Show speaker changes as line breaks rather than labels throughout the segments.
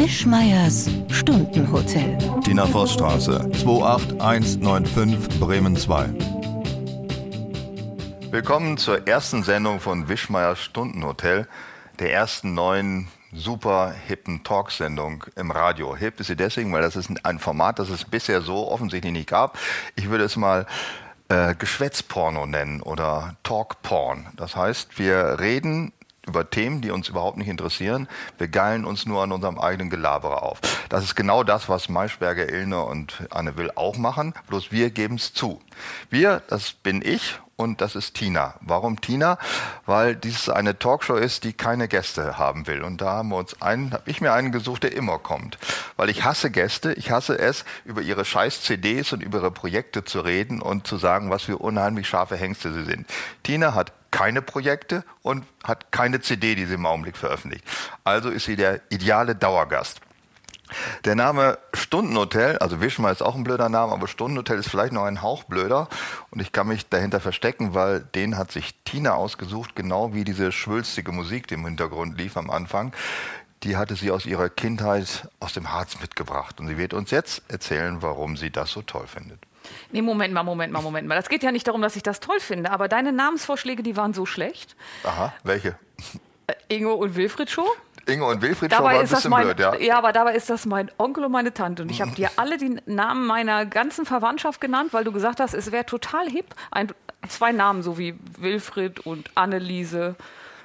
Wischmeiers Stundenhotel.
Tina Vossstraße, 28195 Bremen 2. Willkommen zur ersten Sendung von Wischmeiers Stundenhotel, der ersten neuen super hippen Talksendung im Radio. Hip ist sie deswegen, weil das ist ein Format, das es bisher so offensichtlich nicht gab. Ich würde es mal äh, Geschwätzporno nennen oder Talkporn. Das heißt, wir reden über Themen, die uns überhaupt nicht interessieren. Wir geilen uns nur an unserem eigenen Gelaberer auf. Das ist genau das, was Maischberger, Illner und Anne Will auch machen, bloß wir geben es zu. Wir, das bin ich und das ist Tina. Warum Tina? Weil dies eine Talkshow ist, die keine Gäste haben will. Und da haben wir uns einen, habe ich mir einen gesucht, der immer kommt. Weil ich hasse Gäste, ich hasse es, über ihre scheiß CDs und über ihre Projekte zu reden und zu sagen, was für unheimlich scharfe Hengste sie sind. Tina hat keine Projekte und hat keine CD, die sie im Augenblick veröffentlicht. Also ist sie der ideale Dauergast. Der Name Stundenhotel, also Wischmeier ist auch ein blöder Name, aber Stundenhotel ist vielleicht noch ein Hauch blöder und ich kann mich dahinter verstecken, weil den hat sich Tina ausgesucht, genau wie diese schwülstige Musik, die im Hintergrund lief am Anfang. Die hatte sie aus ihrer Kindheit aus dem Harz mitgebracht und sie wird uns jetzt erzählen, warum sie das so toll findet.
Nee, Moment mal, Moment mal, Moment mal. Das geht ja nicht darum, dass ich das toll finde, aber deine Namensvorschläge, die waren so schlecht.
Aha, welche?
Äh, Ingo und Wilfried Show?
Ingo und Wilfried dabei schon ein bisschen
mein,
blöd, ja.
Ja, aber dabei ist das mein Onkel und meine Tante. Und ich habe dir alle die Namen meiner ganzen Verwandtschaft genannt, weil du gesagt hast, es wäre total hip. Ein, zwei Namen, so wie Wilfried und Anneliese.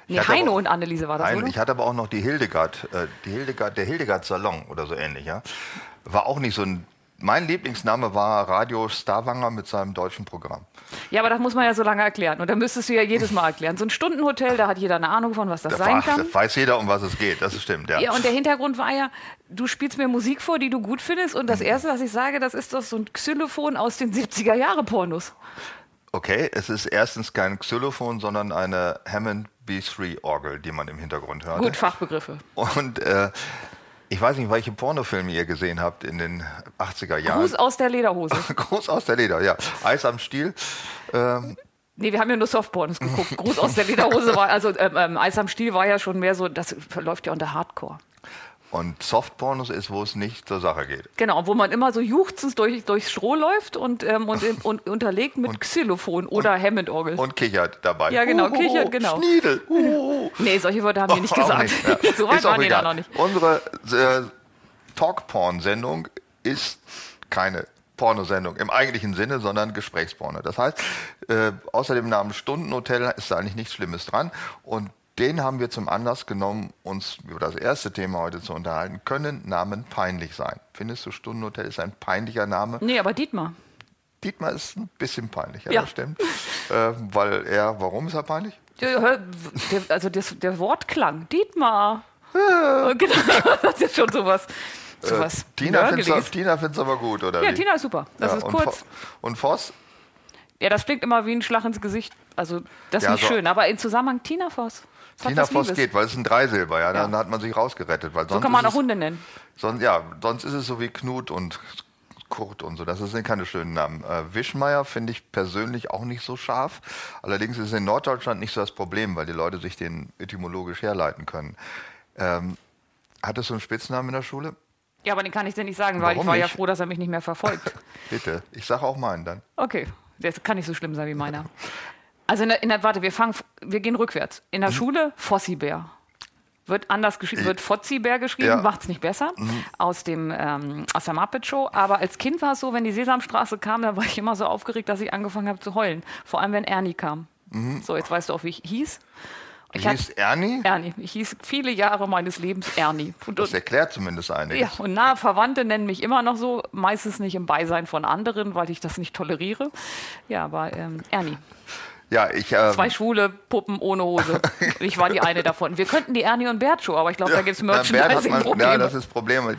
Nee, Heino auch, und Anneliese war das, Heino?
Ich hatte aber auch noch die Hildegard, äh, die Hildegard, der Hildegard Salon oder so ähnlich, ja. War auch nicht so ein mein Lieblingsname war Radio Starwanger mit seinem deutschen Programm.
Ja, aber das muss man ja so lange erklären. Und da müsstest du ja jedes Mal erklären. So ein Stundenhotel, da hat jeder eine Ahnung von, was das da sein kann. Da
weiß jeder, um was es geht. Das stimmt, ja.
Ja, und der Hintergrund war ja, du spielst mir Musik vor, die du gut findest. Und das mhm. Erste, was ich sage, das ist doch so ein Xylophon aus den 70er-Jahre-Pornos.
Okay, es ist erstens kein Xylophon, sondern eine Hammond B3-Orgel, die man im Hintergrund hört.
Gut, Fachbegriffe.
Und äh, ich weiß nicht, welche Pornofilme ihr gesehen habt in den 80er Jahren.
Gruß aus der Lederhose.
Gruß aus der Leder, ja. Eis am Stiel.
Ähm, Nee, wir haben ja nur Softpornos geguckt. Gruß aus der Lederhose war, also ähm, ähm, Eis am Stiel war ja schon mehr so, das verläuft ja unter Hardcore.
Und Softpornos ist, wo es nicht zur Sache geht.
Genau, wo man immer so juchzend durch, durchs Stroh läuft und, ähm, und, und, unterlegt mit und, Xylophon oder Hammond-Orgel.
Und kichert dabei.
Ja, genau, kichert, genau.
Schniedel.
Nee, solche Worte haben wir nicht gesagt. Nicht, ja. so weit waren die da noch nicht.
Unsere äh, Talk-Porn-Sendung ist keine Pornosendung im eigentlichen Sinne, sondern Gesprächsporno. Das heißt, äh, außer dem Namen Stundenhotel ist da eigentlich nichts Schlimmes dran. Und den haben wir zum Anlass genommen, uns über das erste Thema heute zu unterhalten. Können Namen peinlich sein? Findest du, Stundenhotel ist ein peinlicher Name?
Nee, aber Dietmar.
Dietmar ist ein bisschen peinlich, ja, ja. das stimmt. Äh, weil er, warum ist er peinlich?
Der, also das, der Wortklang, Dietmar. Ja. Genau, das ist schon sowas. sowas
äh, Tina findet es aber gut, oder?
Ja,
wie?
Tina ist super. Das ja, ist kurz.
Und Voss?
Ja, das klingt immer wie ein Schlag ins Gesicht. Also, das ist ja, nicht so schön. Aber im Zusammenhang Tina Voss.
Tina Voss geht, weil es ist ein Dreisilber, ja, dann ja. hat man sich rausgerettet. Weil sonst
so kann man auch Hunde nennen.
Sonst, ja, sonst ist es so wie Knut und Kurt und so. Das sind keine schönen Namen. Äh, Wischmeier finde ich persönlich auch nicht so scharf. Allerdings ist es in Norddeutschland nicht so das Problem, weil die Leute sich den etymologisch herleiten können. Ähm, hattest du einen Spitznamen in der Schule?
Ja, aber den kann ich dir nicht sagen, weil Warum ich war nicht? ja froh, dass er mich nicht mehr verfolgt.
Bitte, ich sage auch meinen dann.
Okay, der kann nicht so schlimm sein wie meiner. Also in der, in der warte, wir fangen, wir gehen rückwärts. In der mhm. Schule Fossibär. Wird anders geschrieben, wird Fotzibär geschrieben, ja. macht es nicht besser, mhm. aus, dem, ähm, aus der Muppet Show. Aber als Kind war es so, wenn die Sesamstraße kam, da war ich immer so aufgeregt, dass ich angefangen habe zu heulen. Vor allem, wenn Ernie kam. Mhm. So, jetzt weißt du auch, wie ich hieß.
Ich hieß Ernie?
Ernie. Ich hieß viele Jahre meines Lebens Ernie.
Und, das erklärt zumindest einiges.
Ja, und nahe Verwandte nennen mich immer noch so, meistens nicht im Beisein von anderen, weil ich das nicht toleriere. Ja, aber ähm, Ernie.
Ja, ich, ähm,
Zwei schwule Puppen ohne Hose. Ich war die eine davon. Wir könnten die Ernie und Bert Show, aber ich glaube, ja, da gibt es Merchandising-Probleme.
Ja, das ist das Problem.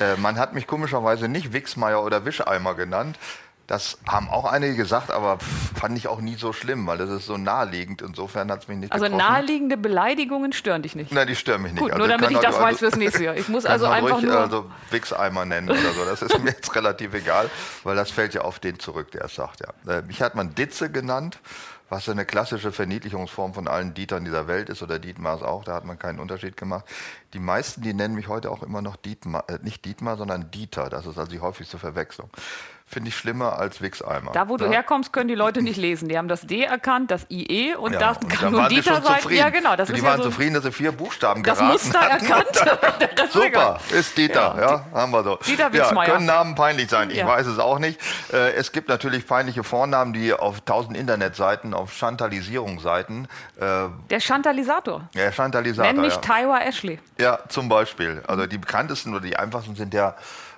Äh, man hat mich komischerweise nicht Wichsmeier oder Wischeimer genannt. Das haben auch einige gesagt, aber fand ich auch nie so schlimm, weil das ist so naheliegend. Insofern hat es mich nicht
Also
getroffen.
naheliegende Beleidigungen stören dich nicht?
Nein, die stören mich nicht.
Gut, also nur damit ich das also, weiß fürs nächste Jahr. Ich muss also einfach ruhig, nur...
also Wichseimer nennen oder so. Das ist mir jetzt relativ egal, weil das fällt ja auf den zurück, der es sagt. Ja. Äh, mich hat man Ditze genannt. Was eine klassische Verniedlichungsform von allen Dietern dieser Welt ist oder Dietmars auch, da hat man keinen Unterschied gemacht. Die meisten, die nennen mich heute auch immer noch Dietmar, äh, nicht Dietmar, sondern Dieter. Das ist also die häufigste Verwechslung finde ich schlimmer als Wix-Eimer.
Da, wo du
ja?
herkommst, können die Leute nicht lesen. Die haben das D erkannt, das IE und
Ja,
das
und
kann nur Dieter sein.
zufrieden.
Ja, genau. Das
die
ist
waren
ja so,
zufrieden, dass sie vier Buchstaben
das
geraten
Muster
hatten.
erkannt. Das ist
Super,
egal.
ist Dieter,
Ja,
ja, haben wir so.
Dieter
ja,
Witzmeier.
können Namen peinlich sein, ich
Ja.
weiß es auch nicht. Äh, es gibt natürlich peinliche Vornamen, die auf tausend Internetseiten, auf Chantalisierungsseiten, äh,
Der Chantalisator.
ja, Chantalisator,
Nenn mich
ja.
Tyra Ashley.
ja, zum Beispiel. Also die bekanntesten oder die einfachsten sind ja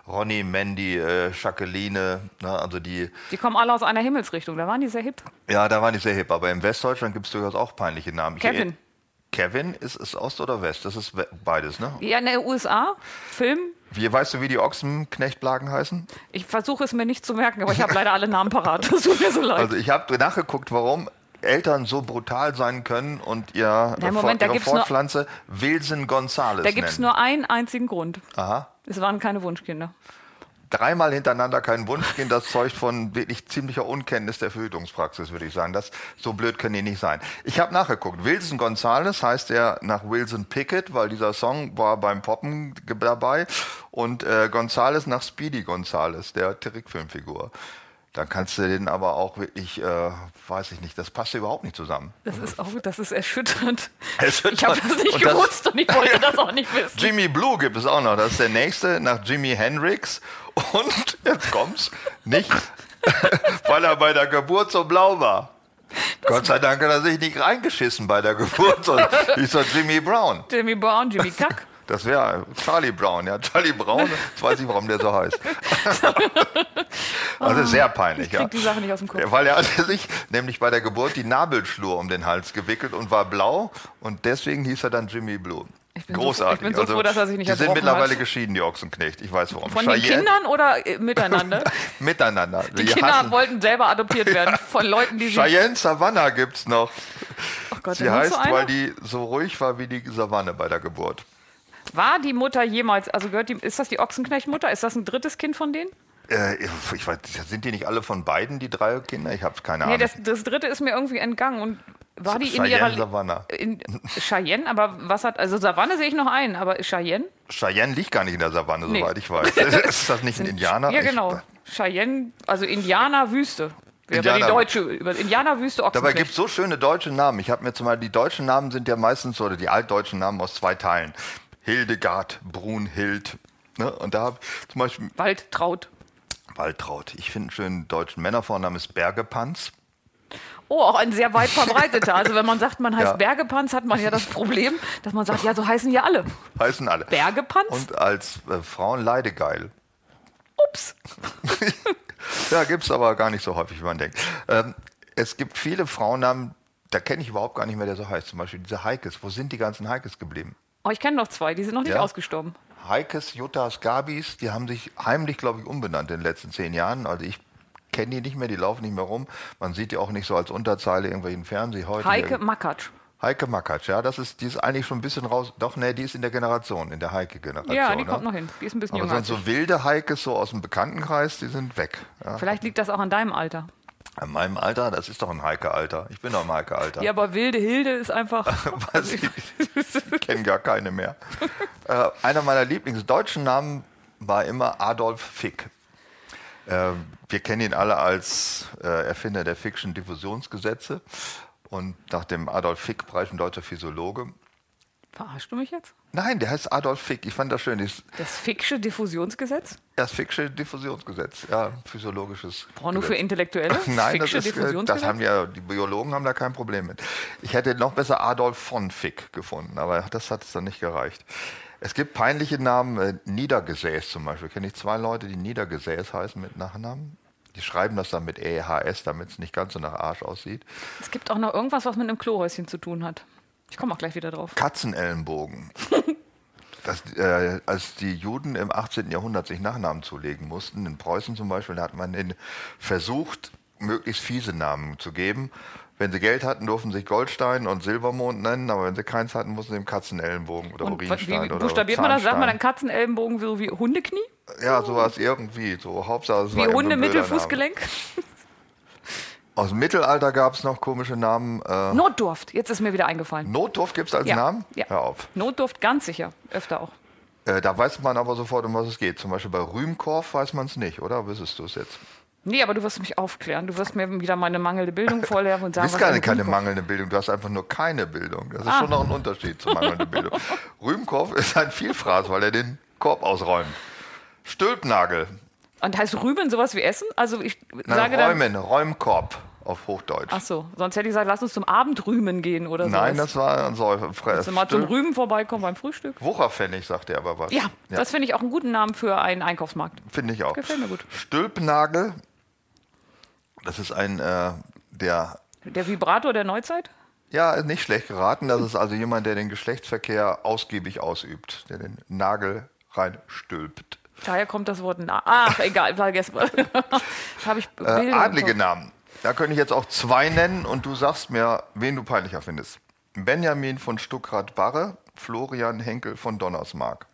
Ronny, Mandy, äh, Jacqueline, ne, also die,
Die kommen alle aus einer Himmelsrichtung. Da waren die sehr hip.
ja, da waren die sehr hip, aber im Westdeutschland gibt es durchaus auch peinliche Namen. Ich-
Kevin.
Kevin, ist es Ost oder West? Das ist beides, ne?
Ja, in den USA, Film.
Wie, weißt du, wie die Ochsenknechtblagen heißen?
Ich versuche es mir nicht zu merken, aber ich habe leider alle Namen parat. Das tut mir so leid.
Also ich habe nachgeguckt, warum Eltern so brutal sein können und ihr
Nein,
Fort-
Moment, da
ihre Fortpflanze Wilson Gonzales
da gibt es nur einen einzigen Grund.
Aha.
Es waren keine Wunschkinder.
Dreimal hintereinander kein Wunschkind, das zeugt von wirklich ziemlicher Unkenntnis der Verhütungspraxis, würde ich sagen. Das, so blöd können die nicht sein. Ich habe nachgeguckt. Wilson Gonzales heißt er nach Wilson Pickett, weil dieser Song war beim Poppen dabei. Und äh, Gonzales nach Speedy Gonzales, der Trickfilmfigur. Dann kannst du den aber auch wirklich, äh, weiß ich nicht, das passt überhaupt nicht zusammen.
Das ist auch, das ist erschütternd.
Erschütternd.
Ich habe das nicht
Und das-
gewusst und ich wollte das auch nicht wissen.
Jimmy Blue gibt es auch noch. Das ist der nächste nach Jimi Hendrix. Und jetzt kommt's nicht, weil er bei der Geburt so blau war. Gott sei Dank hat er sich nicht reingeschissen bei der Geburt, sondern hieß er Jimmy Brown.
Jimmy Brown, Jimmy Kack.
Das wäre Charlie Brown, ja. Charlie Brown, jetzt weiß ich, warum der so heißt. Also sehr peinlich,
Ich
ja.
krieg die Sache nicht aus dem Kopf.
Weil er hatte sich nämlich bei der Geburt die Nabelschnur um den Hals gewickelt und war blau und deswegen hieß er dann Jimmy Blue.
bin so-
Großartig.
ich bin so froh, dass er sich nicht
Die sind mittlerweile
hat.
geschieden, die Ochsenknecht. Ich weiß warum.
Von den
Cheyenne-
Kindern oder äh, miteinander?
Miteinander.
Die Kinder wollten selber adoptiert werden von Leuten, die sie.
Cheyenne Savannah gibt's noch.
Oh Gott,
Sie heißt,
so
weil die so ruhig war wie die Savanne bei der Geburt.
War die Mutter jemals, also gehört die, ist das die Ochsenknechtmutter? Ist das ein drittes Kind von denen?
Äh, ich weiß, sind die nicht alle von beiden, die drei Kinder? Ich habe keine
Nee,
Ahnung.
das, das dritte ist mir irgendwie entgangen und war die in
Cheyenne
ihrer.
Savannah.
In, Cheyenne, aber was hat. Also Savanne sehe ich noch ein, aber Cheyenne?
Cheyenne liegt gar nicht in der Savanne,
Nee.
soweit ich weiß. ist das nicht ein Indianer?
Ja,
Ich-
genau. Cheyenne, also Indianerwüste. Wäre die
Indianer-
deutsche, über Indianerwüste
Dabei
Ochsenknecht.
gibt es so schöne deutsche Namen. Ich habe mir zum Beispiel, die deutschen Namen sind ja meistens, oder die altdeutschen Namen aus zwei Teilen. Hildegard, Brunhild. Ne? Und da zum Beispiel
Waldtraut.
Waltraud. Ich finde einen schönen deutschen Männervornamen ist Bergepanz.
Oh, auch ein sehr weit verbreiteter. Also wenn man sagt, man heißt
Ja.
Bergepanz, hat man ja das Problem, dass man sagt, ja, so heißen ja alle.
Heißen alle.
Bergepanz?
Und als äh, Frauen Leidegeil.
Ups.
Ja, gibt es aber gar nicht so häufig, wie man denkt. Ähm, es gibt viele Frauennamen, da kenne ich überhaupt gar nicht mehr, der so heißt. Zum Beispiel diese Heikes. Wo sind die ganzen Heikes geblieben?
Oh, ich kenne noch zwei, die sind noch nicht
Ja?
ausgestorben.
Heikes, Juttas, Gabis, die haben sich heimlich, glaube ich, umbenannt in den letzten zehn Jahren. Also ich kenne die nicht mehr, die laufen nicht mehr rum. Man sieht die auch nicht so als Unterzeile irgendwelchen Fernseh heute.
Heike Makatsch.
Heike Makatsch, ja, das ist, die ist eigentlich schon ein bisschen raus. Doch, nee, die ist in der Generation, in der Heike-Generation.
Ja, die
ne?
kommt noch hin. Die ist ein bisschen
Aber
jünger.
sonst
ich.
so wilde Heikes so aus dem Bekanntenkreis, die sind weg. Ja.
Vielleicht liegt das auch an deinem Alter.
In meinem Alter, das ist doch ein Heike-Alter. Ich bin doch im Heike-Alter.
Ja, aber wilde Hilde ist einfach.
Weiß ich ich kenne gar keine mehr. äh, einer meiner Lieblingsdeutschen Namen war immer Adolf Fick. Äh, wir kennen ihn alle als äh, Erfinder der Fiction Diffusionsgesetze und nach dem Adolf Fick-Preis ein deutscher Physiologe.
Verarschst du mich jetzt?
Nein, der heißt Adolf Fick. Ich fand das schön. Das,
Das Ficksche Diffusionsgesetz?
das Ficksche Diffusionsgesetz, ja, physiologisches.
Braucht nur für
Gesetz.
Intellektuelle?
Nein, das, ist, äh,
Diffusionsgesetz?
das haben ja, die Biologen haben da kein Problem mit. Ich hätte noch besser Adolf von Fick gefunden, aber das hat es dann nicht gereicht. Es gibt peinliche Namen, äh, Niedergesäß zum Beispiel. Kenne ich zwei Leute, die Niedergesäß heißen mit Nachnamen. Die schreiben das dann mit EHS, damit es nicht ganz so nach Arsch aussieht.
Es gibt auch noch irgendwas, was mit einem Klohäuschen zu tun hat. Ich komme auch gleich wieder drauf.
Katzenellenbogen. Das, äh, als die Juden im 18. Jahrhundert sich Nachnamen zulegen mussten, in Preußen zum Beispiel, da hat man ihnen versucht, möglichst fiese Namen zu geben. Wenn sie Geld hatten, durften sie sich Goldstein und Silbermond nennen, aber wenn sie keins hatten, mussten sie Katzenellenbogen oder
Und
Urinstein
wie
oder
buchstabiert man das? Sagt man dann. Katzenellenbogen so wie Hundeknie?
Ja, sowas irgendwie. So, Hauptsache, es
Wie
war
Hunde. Mittelfußgelenk?
Aus dem Mittelalter gab es noch komische Namen.
Äh Notdurft, jetzt ist mir wieder eingefallen.
Notdurft gibt es als
ja.
Namen?
Ja. Hör auf. Notdurft ganz sicher, öfter auch.
Äh, da weiß man aber sofort, um was es geht. Zum Beispiel bei Rühmkorff weiß man es nicht, oder? Wissest du es jetzt?
Nee, aber du wirst mich aufklären. Du wirst mir wieder meine mangelnde Bildung vorlernen und sagen,
du hast gar keine mangelnde Bildung, du hast einfach nur keine Bildung. Das ist ah. schon noch ein Unterschied zu mangelnder Bildung. Rühmkorff ist ein Vielfraß, weil er den Korb ausräumt. Stülpnagel.
Und heißt Rüben sowas wie Essen? Also ich
Nein,
sage
Räumen, dann, Räumkorb auf Hochdeutsch.
Ach so, sonst hätte ich gesagt, lass uns zum Abendrühmen gehen oder so.
Nein, das war ein Säufer.
Dass mal zum Rühmen vorbeikommen beim Frühstück.
Wucherpfennig, sagt er aber was.
Ja, ja. das finde ich auch einen guten Namen für einen Einkaufsmarkt.
Finde ich auch.
Gefällt mir gut.
Stülpnagel, das ist ein, äh, der...
Der Vibrator der Neuzeit?
Ja, nicht schlecht geraten. Das ist also jemand, der den Geschlechtsverkehr ausgiebig ausübt, der den Nagel reinstülpt.
Daher kommt das Wort Na Ach, egal, vergessen mal.
Habe ich äh, adlige Namen. Da könnte ich jetzt auch zwei nennen und du sagst mir, wen du peinlicher findest. Benjamin von Stuckrad-Barre, Florian Henkel von Donnersmark.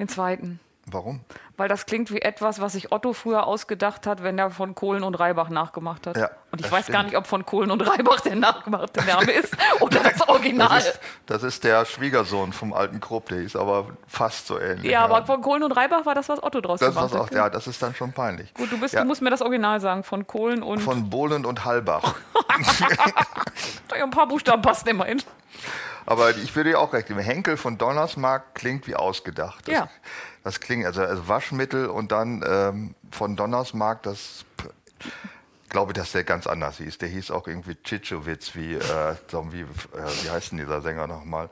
Den zweiten.
Warum?
Weil das klingt wie etwas, was sich Otto früher ausgedacht hat, wenn er von Kohlen und Reibach nachgemacht hat. Ja, und ich weiß stimmt. gar nicht, ob von Kohlen und Reibach der nachgemachte Name ist oder das Original.
Das ist, das ist, der Schwiegersohn vom alten Krupp, der ist aber fast so ähnlich.
Ja, ja, aber von Kohlen und Reibach war das, was Otto draus
das
gemacht
hat. Ja, das ist dann schon peinlich.
Gut, du, bist,
ja.
du musst mir das Original sagen, von Kohlen und...
Von Bohlen und Halbach.
ein paar Buchstaben passen immerhin.
Aber ich würde dir auch recht geben. Henkel von Donnersmark klingt wie ausgedacht. Das,
ja.
Das klingt, also, also Waschmittel und dann ähm, von Donnersmark, das glaube, dass der ganz anders hieß. Der hieß auch irgendwie Tschitschowitz, wie, äh, wie, äh, wie heißt denn dieser Sänger nochmal?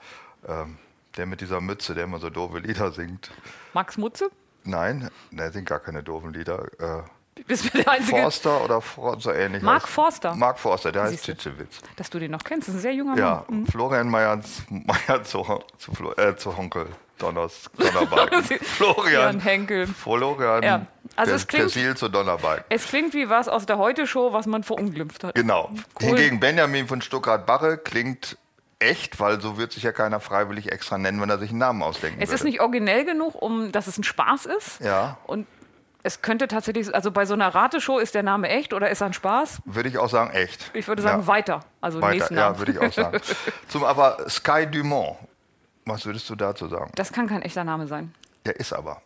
Ähm, der mit dieser Mütze, der immer so doofe Lieder singt.
Max Mutze?
Nein, der singt gar keine doofen Lieder. Äh,
bist du der Einzige?
Forster oder so ähnlich.
Mark heißt. Forster.
Mark Forster, der heißt Tschitschewitz.
Dass du den noch kennst, das ist ein sehr junger Mann.
Ja, mhm. Florian Meyer, Meyer zu, zu, äh, zu Honkel. Donners, Donnerbalken. Florian
Henkel.
Florian ja. also es klingt, Persil zu Donnerbalken.
Es klingt wie was aus der Heute-Show, was man verunglimpft hat.
Genau. Cool. Hingegen Benjamin von Stuttgart-Barre klingt echt, weil so wird sich ja keiner freiwillig extra nennen, wenn er sich einen Namen ausdenken
Es
würde.
ist nicht originell genug, um dass es ein Spaß ist.
Ja.
Und es könnte tatsächlich, also bei so einer Rateshow ist der Name echt oder ist er ein Spaß?
Würde ich auch sagen, echt.
Ich würde sagen, ja. weiter. Also weiter, nächsten Namen.
Ja, würde ich auch sagen. Zum, aber Sky Dumont, was würdest du dazu sagen?
Das kann kein echter Name sein.
Der ist aber.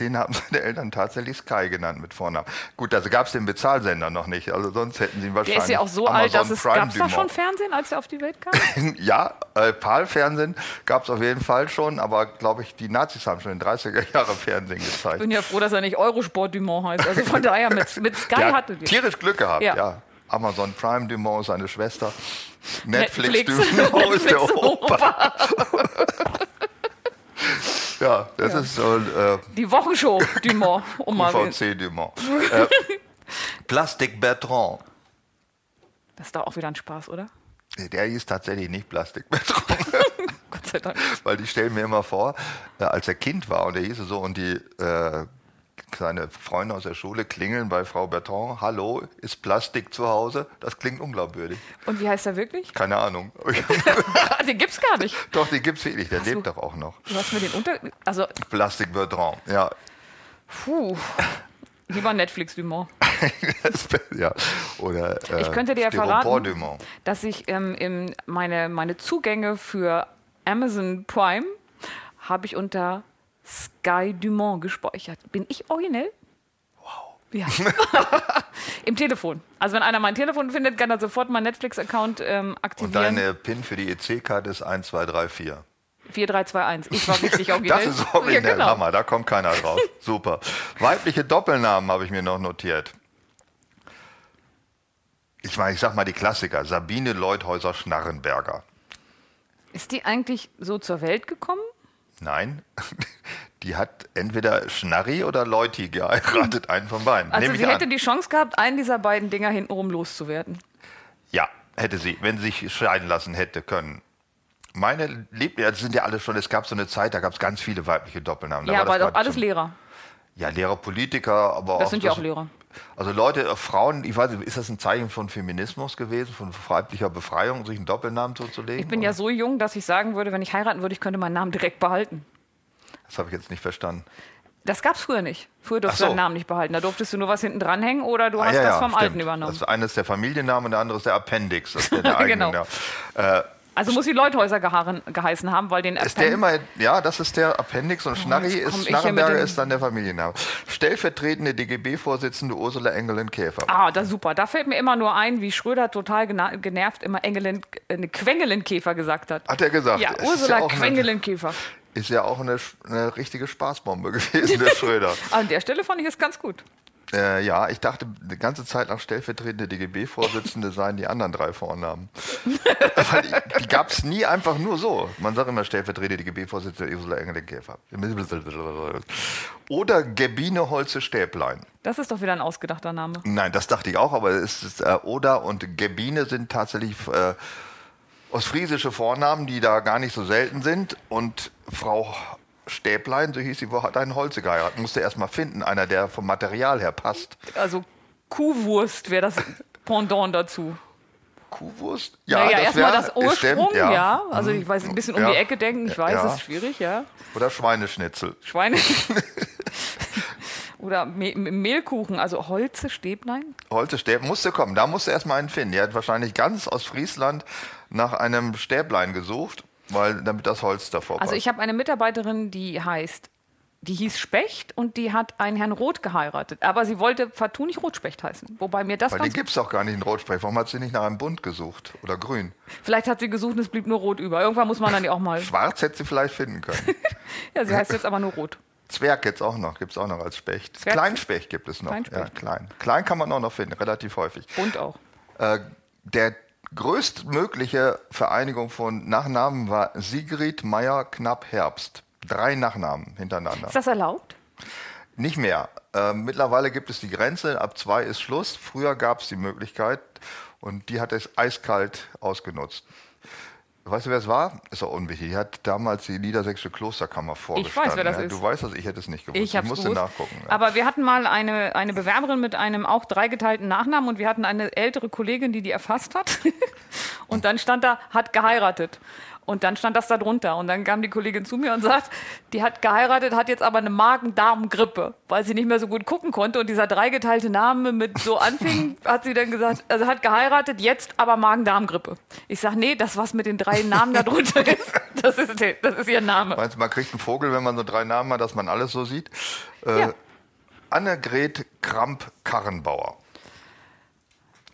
Den haben seine Eltern tatsächlich Sky genannt mit Vornamen. Gut, also gab es den Bezahlsender noch nicht, also sonst hätten sie ihn wahrscheinlich. Der
ist ja auch so Amazon alt, dass es gab es da schon Fernsehen, als er auf die Welt kam?
ja, äh, PAL-Fernsehen gab es auf jeden Fall schon, aber glaube ich, die Nazis haben schon in den 30er Jahren Fernsehen gezeigt. Ich
bin ja froh, dass er nicht Eurosport Dumont heißt. Also von daher mit, mit Sky
der
hatte die.
Tierisch Glück gehabt, ja. ja. Amazon Prime Dumont ist seine Schwester. Netflix, Netflix Dumont ist der Opa. Ja, das ja. ist so. Äh,
Die Wochenshow Dumont.
Um UVC Dumont. äh, Plastik Bertrand.
Das ist doch auch wieder ein Spaß, oder?
Der hieß tatsächlich nicht Plastik Bertrand.
Gott sei Dank.
Weil die stellen mir immer vor, äh, als er Kind war und der hieß so und die äh, seine Freunde aus der Schule klingeln bei Frau Bertrand. Hallo, ist Plastik zu Hause? Das klingt unglaubwürdig.
Und wie heißt er wirklich?
Keine Ahnung.
den gibt's gar nicht.
Doch, den gibt's wirklich. Der hast lebt du, doch auch noch.
Du hast mir den unter... Also
Plastik Bertrand, ja.
Puh. Lieber Netflix Dumont.
ja. Oder
äh, ich könnte dir ja verraten, dass ich ähm, meine, meine Zugänge für Amazon Prime habe ich unter Sky Dumont gespeichert. Bin ich originell?
Wow.
Ja. Im Telefon. Also wenn einer mein Telefon findet, kann er sofort meinen Netflix-Account ähm, aktivieren.
Und deine PIN für die EC-Karte ist 1234.
4321. Ich war richtig originell.
Das ist originell. Ja, genau. Hammer, da kommt keiner drauf. Super. Weibliche Doppelnamen habe ich mir noch notiert. Ich meine, ich sag mal die Klassiker. Sabine Leuthäuser-Schnarrenberger.
Ist die eigentlich so zur Welt gekommen?
Nein, die hat entweder Schnarri oder Leuti geheiratet, einen von beiden.
Also sie hätte an. die Chance gehabt, einen dieser beiden Dinger hintenrum loszuwerden.
Ja, hätte sie, wenn sie sich scheiden lassen hätte können. Meine Lieblinge, das sind ja alle schon, es gab so eine Zeit, da gab es ganz viele weibliche Doppelnamen.
ja, aber doch alles Lehrer.
Ja, Lehrer, Politiker, aber
das auch. Das sind ja auch Lehrer.
Also Leute, äh, Frauen, ich weiß nicht, ist das ein Zeichen von Feminismus gewesen, von weiblicher Befreiung, sich einen Doppelnamen zuzulegen?
Ich bin oder? ja so jung, dass ich sagen würde, wenn ich heiraten würde, ich könnte meinen Namen direkt behalten.
Das habe ich jetzt nicht verstanden.
Das gab es früher nicht. Früher durftest so. du deinen Namen nicht behalten. Da durftest du nur was hinten dranhängen oder du
ah,
hast
ja,
das vom
stimmt.
Alten übernommen.
Das eine ist der Familienname und der andere ist der Appendix. Das ist der, der eigene, genau.
Äh, also muss die Leuthäuser geheißen haben, weil den
Ist der immer, ja, das ist der Appendix und Schnarri oh, ist, Schnarrenberger ist dann der Familienname. Stellvertretende DGB-Vorsitzende Ursula Engelin-Käfer.
Ah, das super. Da fällt mir immer nur ein, wie Schröder total genervt immer Engelin, äh, Quengelin-Käfer gesagt hat.
Hat er gesagt?
Ja, Ursula ja Quengelin-Käfer.
Ist ja auch eine, eine richtige Spaßbombe gewesen, der Schröder.
An der Stelle fand ich es ganz gut.
Äh, ja, ich dachte die ganze Zeit nach stellvertretende DGB-Vorsitzende seien die anderen drei Vornamen. die, die gab es nie einfach nur so. Man sagt immer stellvertretende DGB-Vorsitzende Ursula Engelin-Käfer. Oder Gebine Holze Stäblein.
Das ist doch wieder ein ausgedachter Name.
Nein, das dachte ich auch, aber es ist äh, Oder und Gebine sind tatsächlich äh, ostfriesische Vornamen, die da gar nicht so selten sind. Und Frau Stäblein, so hieß sie, wo hat einen Holze geheiratet. Musste erst mal finden, einer, der vom Material her passt.
Also Kuhwurst wäre das Pendant dazu.
Kuhwurst?
Ja, naja, erstmal das Ursprung, stimmt, ja. ja. Also ich weiß, ein bisschen um ja. die Ecke denken, ich weiß, ja. ist schwierig, ja.
Oder Schweineschnitzel.
Schweine. Oder Me Mehlkuchen, also Holze, Stäblein?
Holze, Stäblein, musste kommen. Da musste erstmal einen finden. Die hat wahrscheinlich ganz aus Friesland nach einem Stäblein gesucht weil damit das Holz davor
Also ich habe eine Mitarbeiterin, die heißt, die hieß Specht und die hat einen Herrn Roth geheiratet. Aber sie wollte partout nicht Rotspecht heißen. Wobei mir das
Weil den gibt es doch gar nicht in Rotspecht. Warum hat sie nicht nach einem Bunt gesucht oder grün?
Vielleicht hat sie gesucht und es blieb nur rot über. Irgendwann muss man dann ja auch mal.
Schwarz hätte sie vielleicht finden können.
ja, sie heißt jetzt aber nur rot.
Zwerg jetzt auch noch, gibt es auch noch als Specht. Zwerg Kleinspecht gibt es noch. Ja, klein. Klein kann man auch noch finden, relativ häufig.
Bunt auch.
Äh, der größtmögliche Vereinigung von Nachnamen war Sigrid Meyer Knapp Herbst. Drei Nachnamen hintereinander.
Ist das erlaubt?
Nicht mehr. Äh, mittlerweile gibt es die Grenze, ab zwei ist Schluss. Früher gab es die Möglichkeit und die hat es eiskalt ausgenutzt. Weißt du, wer es war? Ist auch unwichtig. Die hat damals die Niedersächsische Klosterkammer vorgestanden.
Ich weiß, wer das ist.
Du weißt das, ich hätte es nicht gewusst.
Ich, ich musste
gewusst. nachgucken.
Aber wir hatten mal eine, eine Bewerberin mit einem auch dreigeteilten Nachnamen und wir hatten eine ältere Kollegin, die die erfasst hat. und dann stand da, hat geheiratet. Und dann stand das da drunter. Und dann kam die Kollegin zu mir und sagt, die hat geheiratet, hat jetzt aber eine Magen-Darm-Grippe, weil sie nicht mehr so gut gucken konnte. Und dieser dreigeteilte Name mit so anfing, hat sie dann gesagt, also hat geheiratet, jetzt aber Magen-Darm-Grippe. Ich sage, nee, das, was mit den drei Namen da drunter ist, das ist, das ist ihr Name.
Meinst du, man kriegt einen Vogel, wenn man so drei Namen hat, dass man alles so sieht? Äh, ja. Annegret Kramp-Karrenbauer.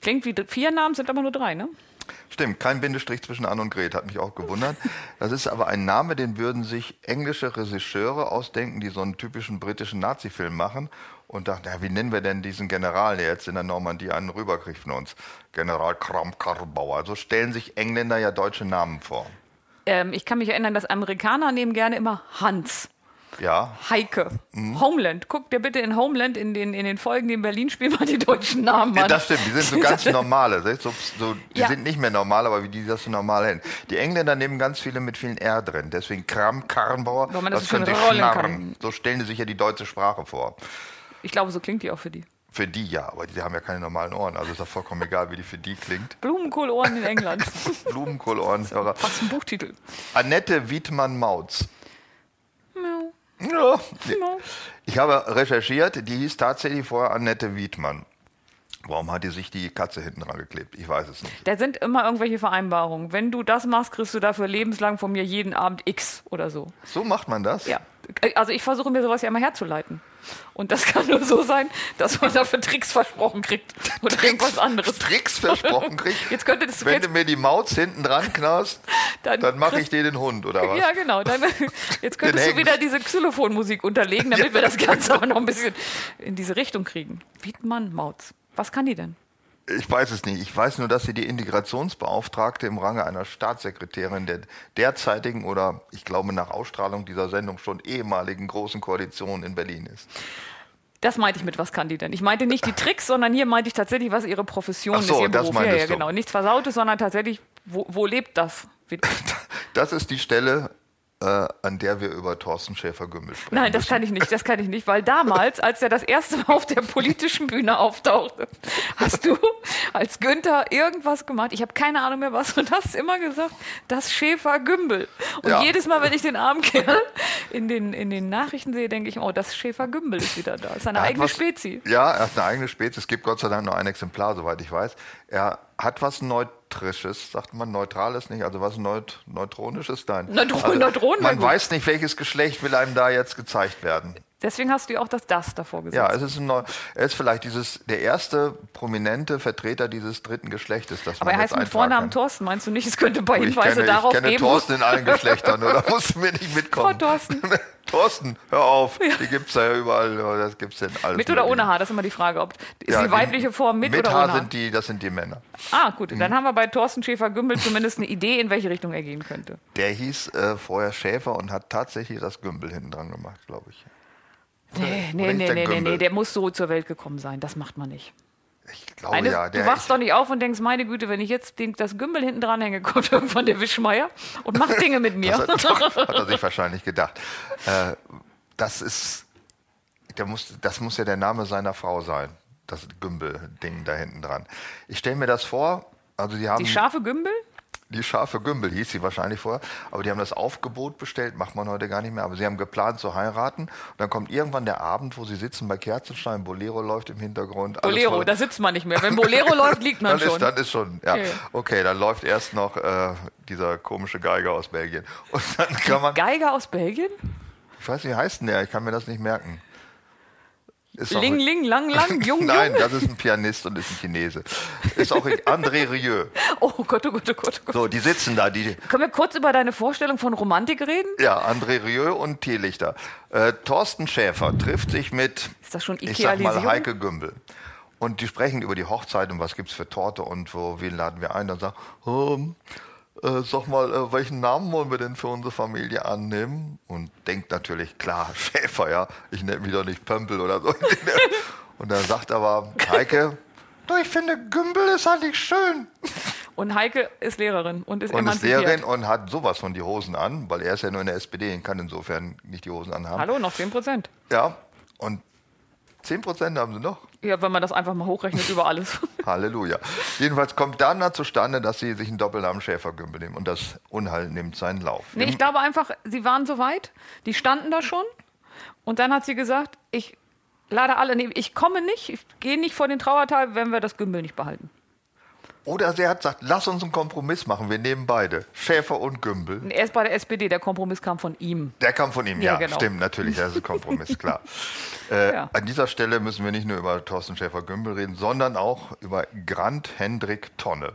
Klingt wie vier Namen, sind aber nur drei, ne?
Stimmt, kein Bindestrich zwischen Anne und Gret, hat mich auch gewundert. Das ist aber ein Name, den würden sich englische Regisseure ausdenken, die so einen typischen britischen Nazi-Film machen und dachten, ja, wie nennen wir denn diesen General, der jetzt in der Normandie einen rüberkriegt von uns? General Kramp-Karrenbauer. So also stellen sich Engländer ja deutsche Namen vor.
Ähm, ich kann mich erinnern, dass Amerikaner nehmen gerne immer Hans.
Ja.
Heike. Mhm. Homeland. Guck dir bitte in Homeland in den, in den Folgen, die in Berlin spielen, mal die deutschen Namen an.
Ja, das stimmt, die sind so ganz normale. So, so, die ja. sind nicht mehr normal, aber wie die das so normal hin. Die Engländer nehmen ganz viele mit vielen R drin. Deswegen Kram, Karrenbauer,
Warum das,
das
könnte schnarren.
So stellen die sich ja die deutsche Sprache vor.
Ich glaube, so klingt die auch für die.
Für die ja, aber die haben ja keine normalen Ohren. Also ist doch vollkommen egal, wie die für die klingt.
Blumenkohlohren in England.
Blumenkohlohren.
Fast ein Buchtitel.
Annette Wiedmann-Mautz. Ja. Ich habe recherchiert, die hieß tatsächlich vorher Annette Wiedmann. Warum hat die sich die Katze hinten dran geklebt? Ich weiß es nicht.
Da sind immer irgendwelche Vereinbarungen. Wenn du das machst, kriegst du dafür lebenslang von mir jeden Abend X oder so.
So macht man das?
Ja. Also ich versuche mir sowas ja immer herzuleiten. Und das kann nur so sein, dass man dafür Tricks versprochen kriegt oder Tricks, irgendwas anderes.
Tricks versprochen kriegt?
Jetzt könnte das,
Wenn
jetzt,
du mir die Maus hinten dran knallst, dann, dann mache ich dir den Hund, oder was?
Ja, genau. Dann, jetzt könntest du wieder diese Xylophonmusik unterlegen, damit ja. wir das Ganze aber noch ein bisschen in diese Richtung kriegen. Wiedmann, Mauz. Was kann die denn?
Ich weiß es nicht. Ich weiß nur, dass sie die Integrationsbeauftragte im Range einer Staatssekretärin der derzeitigen oder ich glaube nach Ausstrahlung dieser Sendung schon ehemaligen großen Koalition in Berlin ist.
Das meinte ich mit, was kann die denn? Ich meinte nicht die Tricks, sondern hier meinte ich tatsächlich, was ihre Profession so, ist, ihr
das Beruf. Ja, ja,
genau. Nichts Versautes, sondern tatsächlich, wo, wo lebt das?
Das ist die Stelle, äh, an der wir über Thorsten Schäfer-Gümbel sprechen.
Nein, das
müssen.
kann ich nicht, das kann ich nicht, weil damals, als er das erste Mal auf der politischen Bühne auftauchte, hast du als Günther irgendwas gemacht. Ich habe keine Ahnung mehr was und hast immer gesagt, das Schäfer-Gümbel. Und
Ja.
jedes Mal, wenn ich den armen Kerl in den, in den Nachrichten sehe, denke ich, oh, das Schäfer-Gümbel ist wieder da. Das ist eine eigene
was-
Spezies.
Ja, er hat eine eigene Spezies. Es gibt Gott sei Dank nur ein Exemplar, soweit ich weiß. Er hat was Neutrisches, sagt man Neutrales nicht, also was Neut Neutronisches? Nein.
Neutro-
also, Man weiß nicht, welches Geschlecht will einem da jetzt gezeigt werden.
Deswegen hast du ja auch das Das davor gesagt.
Ja, es ist ein er ist vielleicht dieses, der erste prominente Vertreter dieses dritten Geschlechtes. Das
Aber er heißt mit Vornamen
kann.
Thorsten. Meinst du nicht, es könnte ein paar Hinweise darauf
ich kenne
geben?
Thorsten in allen Geschlechtern, oder? Musst du mir nicht mitkommen.
Frau Thorsten.
Thorsten, hör auf. Die gibt es ja überall. ja, Das gibt's in alles.
Mit oder ohne Haar? Das ist immer die Frage. Ob, ist
Ja,
die weibliche Form mit,
mit
oder
Haar
ohne Haar?
sind die, das sind die Männer.
Ah, gut.
Mhm.
Dann haben wir bei Thorsten Schäfer-Gümbel zumindest eine Idee, in welche Richtung er gehen könnte.
Der hieß äh, vorher Schäfer und hat tatsächlich das Gümbel hinten dran gemacht, glaube ich.
Nee, nee, nee,
der
nee, nee, der muss so zur Welt gekommen sein. Das macht man nicht.
Ich glaube
Eine,
Oh ja. Der,
du wachst doch nicht auf und denkst, meine Güte, wenn ich jetzt den, das Gümbel hinten dranhänge, kommt irgendwann der Wischmeier und macht Dinge mit mir.
das hat, hat er sich wahrscheinlich gedacht. Äh, das ist, der muss, das muss ja der Name seiner Frau sein. Das Gümbel-Ding da hinten dran. Ich stelle mir das vor. Also die haben
Die scharfe Gümbel?
Die scharfe Gümbel hieß sie wahrscheinlich vorher, aber die haben das Aufgebot bestellt, macht man heute gar nicht mehr. Aber sie haben geplant zu heiraten. Und dann kommt irgendwann der Abend, wo sie sitzen bei Kerzenstein, Bolero läuft im Hintergrund.
Bolero,
voll-
da sitzt man nicht mehr. Wenn Bolero läuft, liegt man
dann
schon.
Ist, dann ist schon, ja.
Ja.
Okay, dann läuft erst noch äh, dieser komische Geiger aus Belgien. Und dann kann man,
Geiger aus Belgien?
ich weiß nicht, wie heißt denn der? Ich kann mir das nicht merken. Ist
Ling, ling, lang, lang, jung,
Nein,
jung.
das ist ein Pianist und ist ein Chinese. Ist auch André Rieu.
Oh Gott, oh Gott, oh Gott, oh Gott.
So, die sitzen da, die,
Können wir kurz über deine Vorstellung von Romantik reden?
Ja, André Rieu und Teelichter. Äh, Thorsten Schäfer trifft sich mit,
Ist das schon
ich sag mal? Heike Gümbel. Und die sprechen über die Hochzeit und was gibt's für Torte und wo, wen laden wir ein. Dann sagen, ähm, äh, sag mal, äh, welchen Namen wollen wir denn für unsere Familie annehmen? Und denkt natürlich, klar, Schäfer, ja. Ich nenne mich doch nicht Pömpel oder so. und dann sagt aber Heike, du, ich finde, Gümbel ist eigentlich schön.
Und Heike ist Lehrerin und ist
Und ist. Lehrerin und hat sowas von die Hosen an, weil er ist ja nur in der SPD und kann insofern nicht die Hosen anhaben.
Hallo, noch 10 Prozent.
Ja, und 10% haben sie noch.
Ja, wenn man das einfach mal hochrechnet über alles.
Halleluja. Jedenfalls kommt dann da zustande, dass sie sich einen Doppelnamen Schäfergümbel nehmen und das Unheil nimmt seinen Lauf.
Nee, ich glaube einfach, sie waren so weit, die standen da schon. Und dann hat sie gesagt, ich lade alle, nee, ich komme nicht, ich gehe nicht vor den Trauerteil, wenn wir das Gümbel nicht behalten.
Oder sie hat gesagt, lass uns einen Kompromiss machen, wir nehmen beide, Schäfer und Gümbel.
Und er ist bei der SPD, der Kompromiss kam von ihm.
Der kam von ihm,
Ja,
ja,
genau.
stimmt, natürlich, das ist ein Kompromiss, klar. Äh,
Ja.
An dieser Stelle müssen wir nicht nur über Thorsten Schäfer-Gümbel reden, sondern auch über Grant Hendrik Tonne.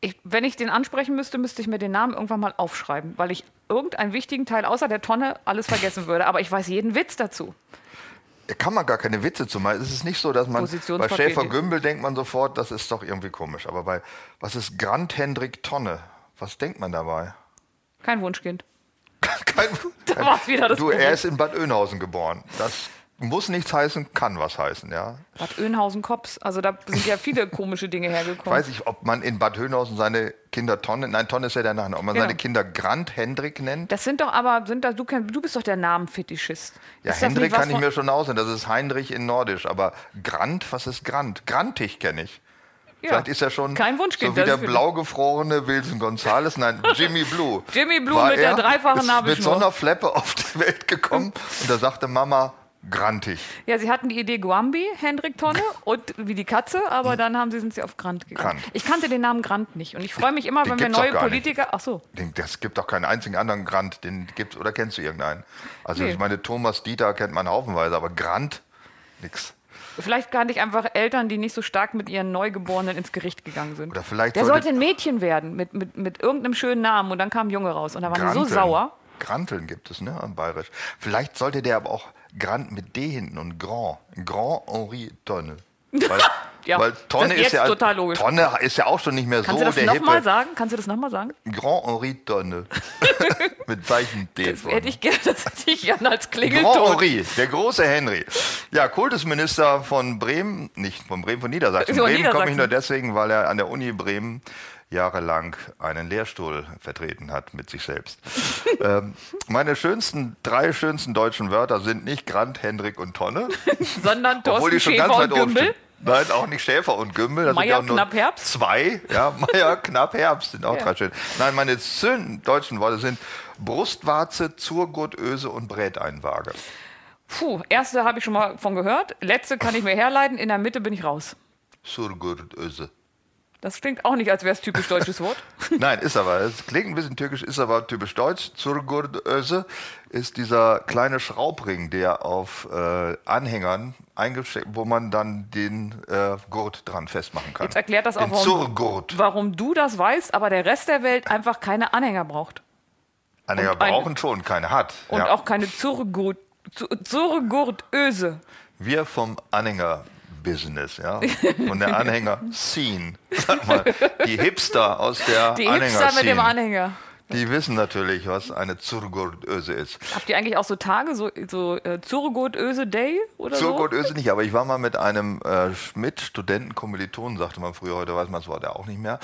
Ich, wenn ich den ansprechen müsste, müsste ich mir den Namen irgendwann mal aufschreiben, weil ich irgendeinen wichtigen Teil außer der Tonne alles vergessen würde. Aber ich weiß jeden Witz dazu.
Da kann man gar keine Witze zu machen. Es ist nicht so, dass man bei. Schäfer-Gümbel denkt man sofort, das ist doch irgendwie komisch. Aber bei, was ist Grant Hendrik Tonne? Was denkt man dabei?
Kein Wunschkind.
Kein,
Da war's wieder das
du,
Problem.
er ist in Bad Oeynhausen geboren. Das muss nichts heißen, kann was heißen, ja.
Bad Oeynhausen-Kops. Also da sind ja viele komische Dinge hergekommen.
Weiß ich, ob man in Bad Oeynhausen seine Kinder Tonne, nein, Tonne ist ja der Nachname, ob man
Genau.
seine Kinder Grant Hendrik nennt.
Das sind doch aber, sind da, du, du bist doch der Namenfetischist.
Ja,
Ist
Hendrik kann ich mir schon aussehen, das ist Heinrich in Nordisch, aber Grant, was ist Grant? Grantig kenne ich.
Ja.
Vielleicht ist er schon
Kein Wunschkind,
so wie der
ist für-
blau gefrorene Wilson Gonzales, nein, Jimmy Blue.
Jimmy Blue
War
mit der
er,
dreifachen
ist Mit
Nabelschnur.
so einer Fleppe auf die Welt gekommen und da sagte Mama, grantig.
Ja, sie hatten die Idee Guambi, Hendrik Tonne und wie die Katze, aber dann haben sie, sind sie auf Grant gegangen.
Grant.
Ich kannte den Namen Grant nicht und ich freue mich immer,
Den
wenn wir neue
nicht.
Politiker. Ach so.
Den- Das gibt doch keinen einzigen anderen Grant, den gibt's, oder kennst du irgendeinen? Also
Nee.
ich meine, Thomas Dieter kennt man haufenweise, aber Grant, nix.
Vielleicht kannte ich einfach Eltern, die nicht so stark mit ihren Neugeborenen ins Gericht gegangen sind.
Oder vielleicht
Der
sollte-
sollte ein Mädchen werden mit, mit, mit irgendeinem schönen Namen und dann kam ein Junge raus und da waren die so sauer.
Granteln gibt es, ne, am Bayerisch. Vielleicht sollte der aber auch Grant mit D hinten und Grand. Grand Henri Tonne. Weil
Ja,
Weil Tonne
das
ist, ja,
total logisch.
Tonne ist ja auch schon nicht mehr
Kannst
so
du das
der
nochmal
hippe.
sagen? Kannst du das nochmal sagen?
Grand Henri Tonne. Mit Zeichen D.
Das
vorne.
hätte ich gerne, das hätte ich gerne als
Grand
Klingelton.
Henri, der große Henry. Ja, Kultusminister von Bremen, nicht von Bremen, von Niedersachsen.
Von
Bremen komme ich nur deswegen, weil er an der Uni Bremen jahrelang einen Lehrstuhl vertreten hat mit sich selbst. ähm, meine schönsten, drei schönsten deutschen Wörter sind nicht Grant, Hendrik und Tonne,
Sondern Thorsten Schäfer und Gümbel.
Nein, auch nicht Schäfer und Gümbel. Das sind
Meier,
ja auch nur
Knapp, Herbst.
Zwei, ja, Meier, Knapp, Herbst sind auch
Ja.
drei schön. Nein, meine schönen deutschen Worte sind Brustwarze, Zurgurtöse und Bräteinwaage.
Puh, erste habe ich schon mal von gehört. Letzte kann ich mir herleiten. In der Mitte bin ich raus.
Surgurtöse.
Das klingt auch nicht, als wäre es typisch deutsches Wort.
Nein, ist aber. Es klingt ein bisschen türkisch, ist aber typisch deutsch. Zurgurtöse ist dieser kleine Schraubring, der auf äh, Anhängern eingesteckt, wo man dann den äh, Gurt dran festmachen kann.
Jetzt erklärt das auch, warum, warum du das weißt, aber der Rest der Welt einfach keine Anhänger braucht.
Anhänger
und
brauchen schon, keine hat.
Und
ja.
auch keine Zurgurt, Zurgurtöse.
Wir vom Anhänger-Business, ja, von der Anhänger-Scene. Sag mal, die Hipster aus der
Die Hipster mit dem Anhänger.
die wissen natürlich, was eine Zurgurtöse ist.
Habt ihr eigentlich auch so Tage, so, so äh, Zurgurtöse Day oder so?
Zurgurtöse nicht, aber ich war mal mit einem äh, Schmidt, Studenten, Kommilitonen, sagte man früher, heute weiß man das Wort ja auch nicht mehr.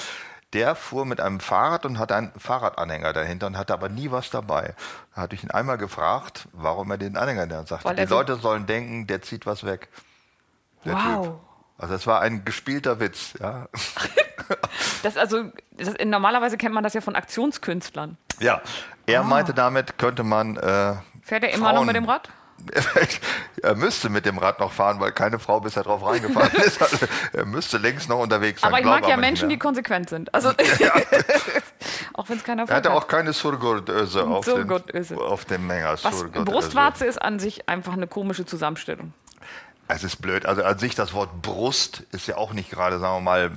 Der fuhr mit einem Fahrrad und hatte einen Fahrradanhänger dahinter und hatte aber nie was dabei. Da hatte ich ihn einmal gefragt, warum er den Anhänger der sagte, die
so-
Leute sollen denken, der zieht was weg. Der
Wow.
Typ. Also das war ein gespielter Witz, ja.
Das also, das, normalerweise kennt man das ja von Aktionskünstlern.
Ja, er meinte damit, könnte man. Äh,
Fährt er immer noch mit dem Rad?
er müsste mit dem Rad noch fahren, weil keine Frau bisher drauf reingefahren ist. Also, er müsste längst noch unterwegs sein.
Aber ich mag ja Menschen, die konsequent sind. Also, auch wenn es keiner
Er hatte
hat.
auch keine Surgurtöse auf,
Surgurtöse.
auf dem Surgurtöse.
Brustwarze ist an sich einfach eine komische Zusammenstellung.
Es ist blöd. Also an sich das Wort Brust ist ja auch nicht gerade, sagen wir mal,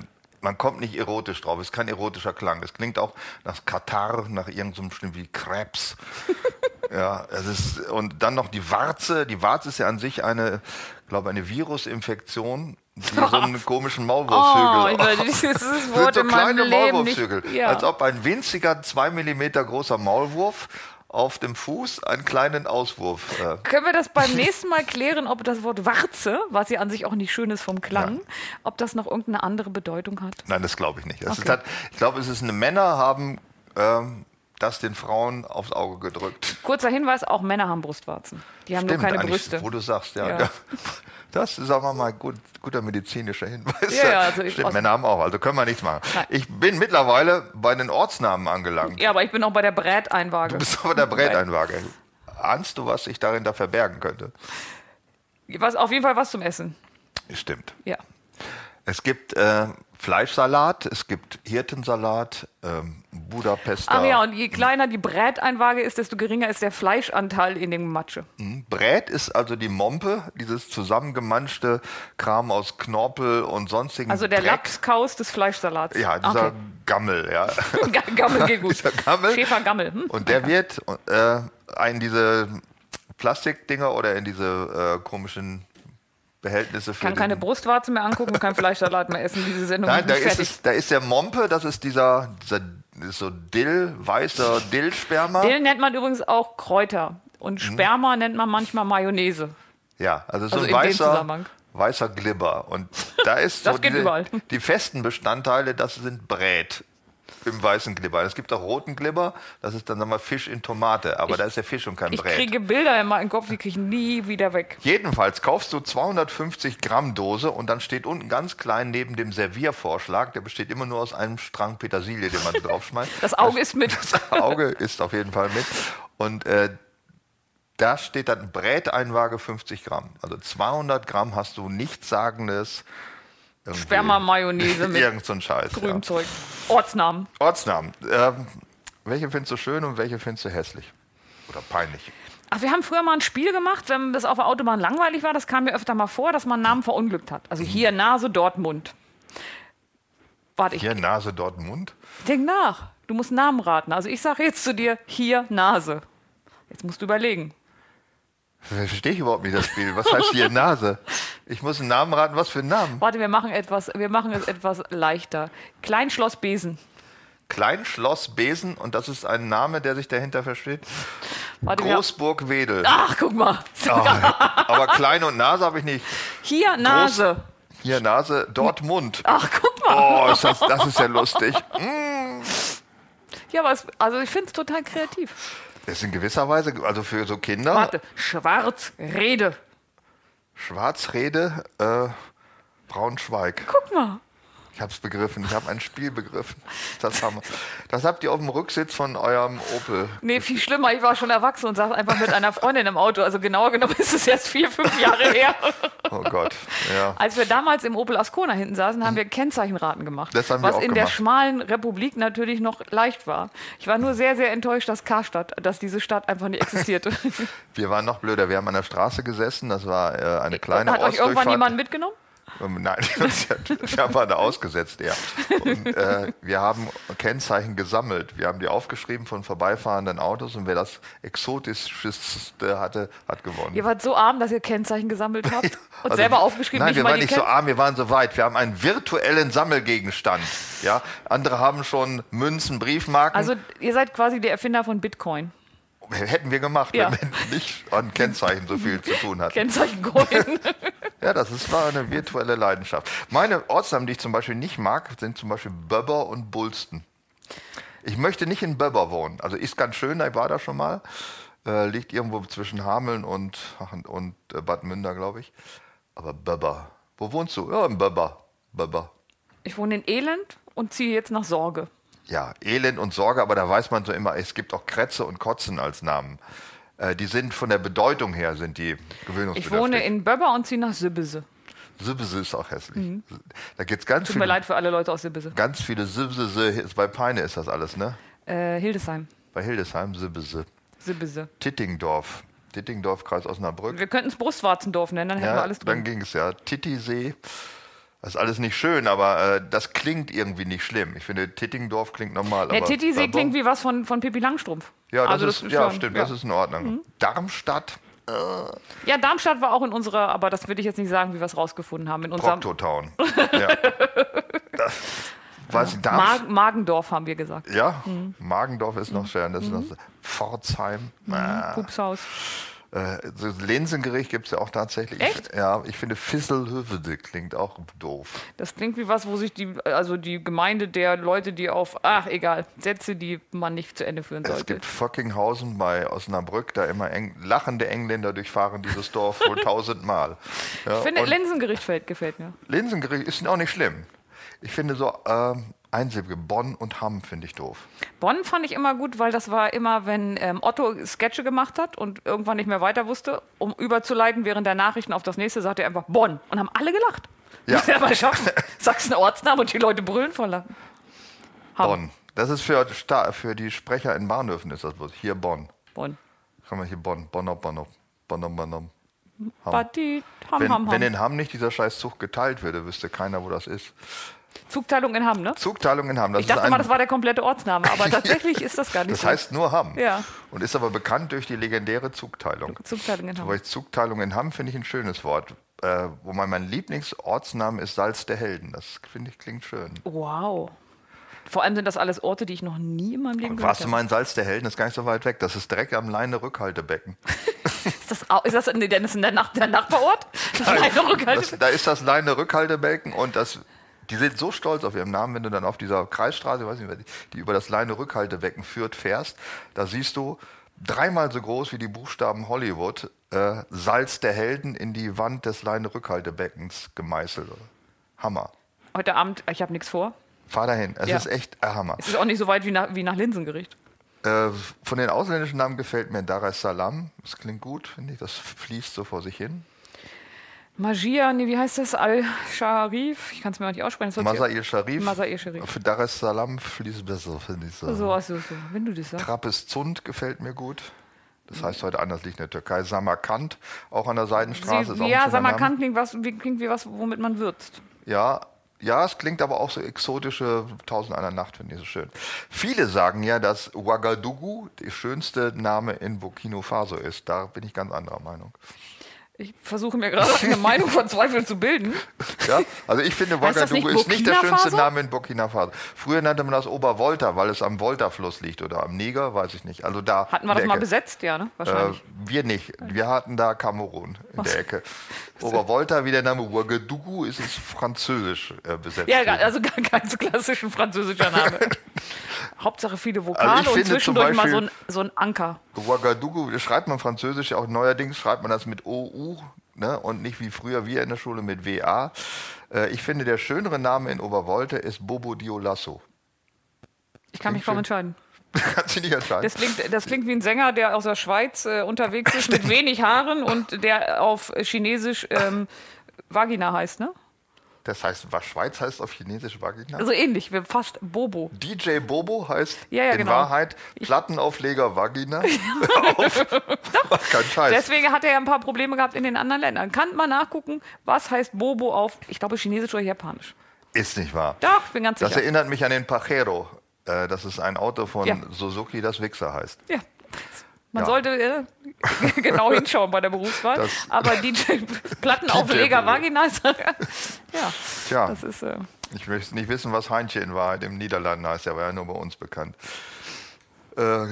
man kommt nicht erotisch drauf. Es ist kein erotischer Klang. Es klingt auch nach Katar, nach irgendeinem so wie Krebs. ja, es ist und dann noch die Warze. Die Warze ist ja an sich eine, glaube eine Virusinfektion, die so einen komischen
Oh,
Maulwurfshügel.
dieses dieses
sind
Wort
so
in meinem
kleine
Leben nicht.
Maulwurfshügel.
Ja.
Als ob ein winziger, zwei Millimeter großer Maulwurf auf dem Fuß einen kleinen Auswurf. Äh,
Können wir das beim nächsten Mal klären, ob das Wort Warze, was ja an sich auch nicht schön ist vom Klang, ob das noch irgendeine andere Bedeutung hat?
Nein, das glaube ich nicht.
Okay.
halt, ich glaube, es ist eine Männer haben ähm, das den Frauen aufs Auge gedrückt.
Kurzer Hinweis, auch Männer haben Brustwarzen. Die haben nur keine Brüste.
Wo du sagst, ja.
Ja.
ja. Das ist, sagen wir mal, gut, guter medizinischer Hinweis.
Ja, ja, also
Stimmt, Männer haben auch, also können wir nichts machen.
Nein.
Ich bin mittlerweile bei den Ortsnamen angelangt.
Ja, aber ich bin auch bei der Bräteinwaage.
Du bist aber der Bräteinwaage. Ahnst du, was sich darin da verbergen könnte?
Was, auf jeden Fall was zum Essen.
Stimmt.
Ja.
Es gibt äh, Fleischsalat, es gibt Hirtensalat, ähm, Budapester.
Ach ja, und je kleiner die Bräteinwaage ist, desto geringer ist der Fleischanteil in dem Matsche.
Brät ist also die Mompe, dieses zusammengemanschte Kram aus Knorpel und sonstigen
Also der
Dreck.
Lapskaus des Fleischsalats.
Ja, dieser
Okay.
Gammel, ja.
Ga- Gammel geht gut.
Gammel.
Schäfer Gammel. Hm?
Und der wird äh, in diese Plastikdinger oder in diese äh, komischen Behältnisse für
kann keine Brustwarze mehr angucken kein Fleischsalat mehr essen. Diese Sendung
Nein,
ist
da ist, es, da ist der Mompe, das ist dieser, dieser ist so Dill, weißer Dillsperma.
Dill nennt man übrigens auch Kräuter. Und
Mhm.
Sperma nennt man manchmal Mayonnaise.
Ja, also so
Also
ein weißer, weißer Glibber. Und da ist
Das
so
geht
diese,
überall.
die festen Bestandteile, das sind Brät im weißen Glibber. Es gibt auch roten Glibber, das ist dann wir, Fisch in Tomate, aber da ist der Fisch und kein
Ich
Brät.
kriege Bilder in meinen Kopf, die kriege ich nie wieder weg.
Jedenfalls kaufst du 250 Gramm Dose und dann steht unten ganz klein neben dem Serviervorschlag, der besteht immer nur aus einem Strang Petersilie, den man draufschmeißt.
Das Auge ist mit.
Das Auge ist auf jeden Fall mit. Und äh, da steht dann Bräteinwaage 50 Gramm. Also 200 Gramm hast du nichtssagendes.
Sperma-Mayonnaise mit
Irgend so ein Scheiß. Ja.
grünem Zeug. Ortsnamen.
Ortsnamen. Ähm, welche findest du schön und welche findest du hässlich? Oder peinlich?
Ach, wir haben früher mal ein Spiel gemacht, wenn das auf der Autobahn langweilig war, das kam mir öfter mal vor, dass man Namen verunglückt hat. Also hier Nase, dort Mund. Warte, ich
Hier Nase, dort Mund.
denk nach. Du musst Namen raten. Also ich sage jetzt zu dir, hier Nase. Jetzt musst du überlegen.
Verstehe ich überhaupt nicht das Spiel. Was heißt hier Nase? Ich muss einen Namen raten. Was für einen Namen?
Warte, wir machen, etwas, wir machen es etwas leichter. Kleinschloss Besen.
Kleinschloss Besen und das ist ein Name, der sich dahinter versteht.
Warte,
Großburg Wedel.
Ach, guck mal.
Oh, aber Klein und Nase habe ich nicht.
Hier, Nase.
Hier Nase, dort Mund.
Ach, guck mal.
Oh, ist das, das ist ja lustig.
Ja, aber es, also ich finde es total kreativ.
Das ist in gewisser Weise, also für so Kinder,
Warte, Schwarzrede.
Schwarzrede, äh, Braunschweig.
Guck mal.
Ich habe es begriffen, ich habe ein Spiel begriffen. Das, haben wir. das habt ihr auf dem Rücksitz von eurem Opel.
Nee, viel schlimmer. Ich war schon erwachsen und saß einfach mit einer Freundin im Auto. Also genauer genommen ist es jetzt vier, fünf Jahre her.
Oh Gott, ja.
Als wir damals im Opel Ascona hinten saßen, haben wir Kennzeichenraten gemacht.
Das haben wir
was
auch
in der
gemacht.
schmalen Republik natürlich noch leicht war. Ich war nur sehr, sehr enttäuscht, dass Karstadt, dass diese Stadt einfach nicht existierte.
Wir waren noch blöder, wir haben an der Straße gesessen, das war äh, eine kleine
Hat euch irgendwann jemand mitgenommen?
Ähm, Nein, wir haben da ausgesetzt, ja. Und, äh, wir haben Kennzeichen gesammelt. Wir haben die aufgeschrieben von vorbeifahrenden Autos und wer das exotischste hatte, hat gewonnen.
Ihr wart so arm, dass ihr Kennzeichen gesammelt habt und
Also,
selber aufgeschrieben,
Nein,
nicht
wir waren nicht so
Kenn-
arm, wir waren so weit. Wir haben einen virtuellen Sammelgegenstand. Ja? Andere haben schon Münzen, Briefmarken.
Also ihr seid quasi der Erfinder von Bitcoin.
Hätten wir gemacht,
Ja.
wenn wir nicht an Kennzeichen so viel zu tun hatten.
Kennzeichencoin.
Ja, das ist, war eine virtuelle Leidenschaft. Meine Ortsnamen, die ich zum Beispiel nicht mag, sind zum Beispiel Böbber und Bulsten. Ich möchte nicht in Böbber wohnen. Also ist ganz schön, ich war da schon mal. Äh, liegt irgendwo zwischen Hameln und, und äh, Bad Münder, glaube ich. Aber Böbber. Wo wohnst du? Ja, in Böbber. Böbber.
ich wohne in Elend und ziehe jetzt nach Sorge.
Ja, Elend und Sorge, aber da weiß man so immer, es gibt auch Kretze und Kotzen als Namen. Äh, die sind von der Bedeutung her, sind die gewöhnungsbedürftig.
Ich wohne in Böbber und ziehe nach Sübbese.
Sibse ist auch hässlich. Da gibt es ganz
Tut mir
viele
leid für alle Leute aus Sübbese.
Ganz viele Sibse, bei Peine ist das alles, ne?
Äh, Hildesheim.
Bei Hildesheim, Sibse.
Sübbese.
Tittingdorf. Tittingdorf, Kreis Osnabrück.
Wir könnten es Brustwarzendorf nennen, dann hätten wir
Ja,
alles
dann
drin.
ging es ja. Tittisee. Das ist alles nicht schön, aber äh, das klingt irgendwie nicht schlimm. Ich finde, Tittingdorf klingt normal.
Der
Böbber-
klingt wie was von, von Pippi Langstrumpf.
Ja, das
Also
ist, ja
schon-
stimmt,
ja. Mhm.
das ist in Ordnung. Darmstadt,
Ja, Darmstadt war auch in unserer, aber das würde ich jetzt nicht sagen, wie wir es rausgefunden haben. In unserem
Proctotown. ja. das, weiß ich,
Magendorf haben wir gesagt.
Ja,
Mhm.
Magendorf ist noch schön. Das ist noch Pforzheim. Ah.
Pupshaus.
Äh, so Linsengericht gibt es ja auch tatsächlich.
Echt?
Ich, ja, ich finde Fisselhövede klingt auch doof.
Das klingt wie was, wo sich die, also die Gemeinde der Leute, die auf, ach egal, Sätze, die man nicht zu Ende führen
Es
sollte.
gibt Fuckinghausen bei Osnabrück, da immer eng, lachende Engländer durchfahren dieses Dorf wohl tausendmal. Ja,
Ich finde, Linsengericht gefällt, gefällt mir.
Linsengericht ist auch nicht schlimm. Ich finde so ähm, einsilbige Bonn und Hamm finde ich doof.
Bonn fand ich immer gut, weil das war immer, wenn ähm, Otto Sketche gemacht hat und irgendwann nicht mehr weiter wusste, um überzuleiten während der Nachrichten auf das nächste, sagte er einfach Bonn. Und haben alle gelacht.
Ja.
Er mal schaffen. Sagst einen Ortsnamen und die Leute brüllen vor Lachen. Hamm.
Bonn. Das ist für, für die Sprecher in Bahnhöfen ist das bloß. Hier Bonn.
Bonn.
Kann man hier Bonn, Bonner, Bonner, Bonner, Bonner.
Badi, Hamm,
Wenn,
Hamm,
wenn
Hamm.
in Hamm nicht dieser scheiß Zug geteilt würde, wüsste keiner, wo das ist.
Zugteilung in Hamm, ne?
Zugteilung in Hamm. Das
Ich dachte mal, das war der komplette Ortsname, aber tatsächlich ist das gar nicht
Das
so.
heißt nur Hamm.
Ja.
Und ist aber bekannt durch die legendäre Zugteilung.
Zugteilung in Hamm.
Aber Zugteilung in Hamm finde ich ein schönes Wort. Äh, wo mein, mein Lieblingsortsname ist Salz der Helden. Das finde ich klingt schön.
Wow. Vor allem sind das alles Orte, die ich noch nie in meinem Leben gehört
Warst du
habe.
mal in Salz der Helden? Das ist gar nicht so weit weg. Das ist direkt am Leine-Rückhaltebecken.
Ist das, ist das, nee, das ist der, Nach der Nachbarort? Das
Das,
Rückhalte.
da ist das Leine-Rückhaltebecken und das, die sind so stolz auf ihren Namen, wenn du dann auf dieser Kreisstraße, weiß nicht, die über das Leine-Rückhaltebecken führt, fährst, da siehst du dreimal so groß wie die Buchstaben Hollywood äh, Salz der Helden in die Wand des Leine-Rückhaltebeckens gemeißelt. Hammer.
Heute Abend, ich habe nichts vor.
Fahr dahin. Es
Ja.
ist echt ein Hammer.
Es ist auch nicht so weit wie nach, wie nach Linsengericht.
Äh, von den ausländischen Namen gefällt mir Dar es Salaam. Das klingt gut, finde ich. Das fließt so vor sich hin.
Magia, nee, wie heißt das? Al-Sharif? Ich kann es mir nicht aussprechen.
Masail Sharif.
Masail Sharif.
Für Dar es Salaam fließt besser, finde ich so.
So, also, so, wenn du das sagst.
Trappes Zund gefällt mir gut. Das heißt heute anders, liegt in der Türkei. Samarkand, auch an der Seidenstraße. ist auch
Sie, ja, Samarkand klingt, was, wie, klingt wie was, womit man würzt.
Ja, ja, es klingt aber auch so exotische Tausend einer Nacht, finde ich so schön. Viele sagen ja, dass Ouagadougou der schönste Name in Burkina Faso ist. Da bin ich ganz anderer Meinung.
Ich versuche mir gerade eine Meinung von Zweifeln zu bilden.
Ja, also ich finde, Ouagadougou ist nicht der schönste? Name in Burkina Faso. Früher nannte man das Obervolta, weil es am Volta-Fluss liegt oder am Niger, weiß ich nicht. Also da
Hatten wir das
der
mal
Ecke.
besetzt? Ja, ne?
Äh,
Wahrscheinlich.
wir nicht. Wir hatten da Kamerun in der Ecke. Obervolta, wie der Name Ouagadougou, ist es französisch äh, besetzt.
ja, also gar kein so klassischen französischer Name. Hauptsache viele Vokale
Also
und zwischendurch mal so
Beispiel-
ein, so ein Anker.
Ouagadougou, schreibt man französisch auch neuerdings, schreibt man das mit OU ne? und nicht wie früher wir in der Schule mit WA. Äh, ich finde, der schönere Name in Obervolta ist Bobo Diolasso.
Ich kann mich kaum entscheiden.
Kannst du nicht entscheiden.
Das klingt, das klingt wie ein Sänger, der aus der Schweiz äh, unterwegs ist, mit wenig Haaren und der auf Chinesisch ähm, Vagina heißt, ne?
Das heißt, was Schweiz heißt auf Chinesisch Vagina?
Also ähnlich, wir fast Bobo.
DJ Bobo heißt
Ja, ja,
in
genau.
Wahrheit Plattenaufleger Vagina. auf. Kein Scheiß.
Deswegen hat er ja ein paar Probleme gehabt in den anderen Ländern. Kann man nachgucken, was heißt Bobo auf, ich glaube, Chinesisch oder Japanisch.
Ist nicht wahr.
Doch, bin ganz
Das
sicher.
erinnert mich an den Pajero. Äh, Das ist ein Auto von
Ja.
Suzuki, das Wichser heißt.
Ja. Man
Ja.
sollte äh, genau hinschauen bei der Berufswahl.
Das-
Aber DJ Plattenaufleger Vagina ist, ja,
Tja,
das ist. Äh,
ich möchte nicht wissen, was Heinche in Wahrheit im Niederlanden heißt. Der war ja nur bei uns bekannt. Äh,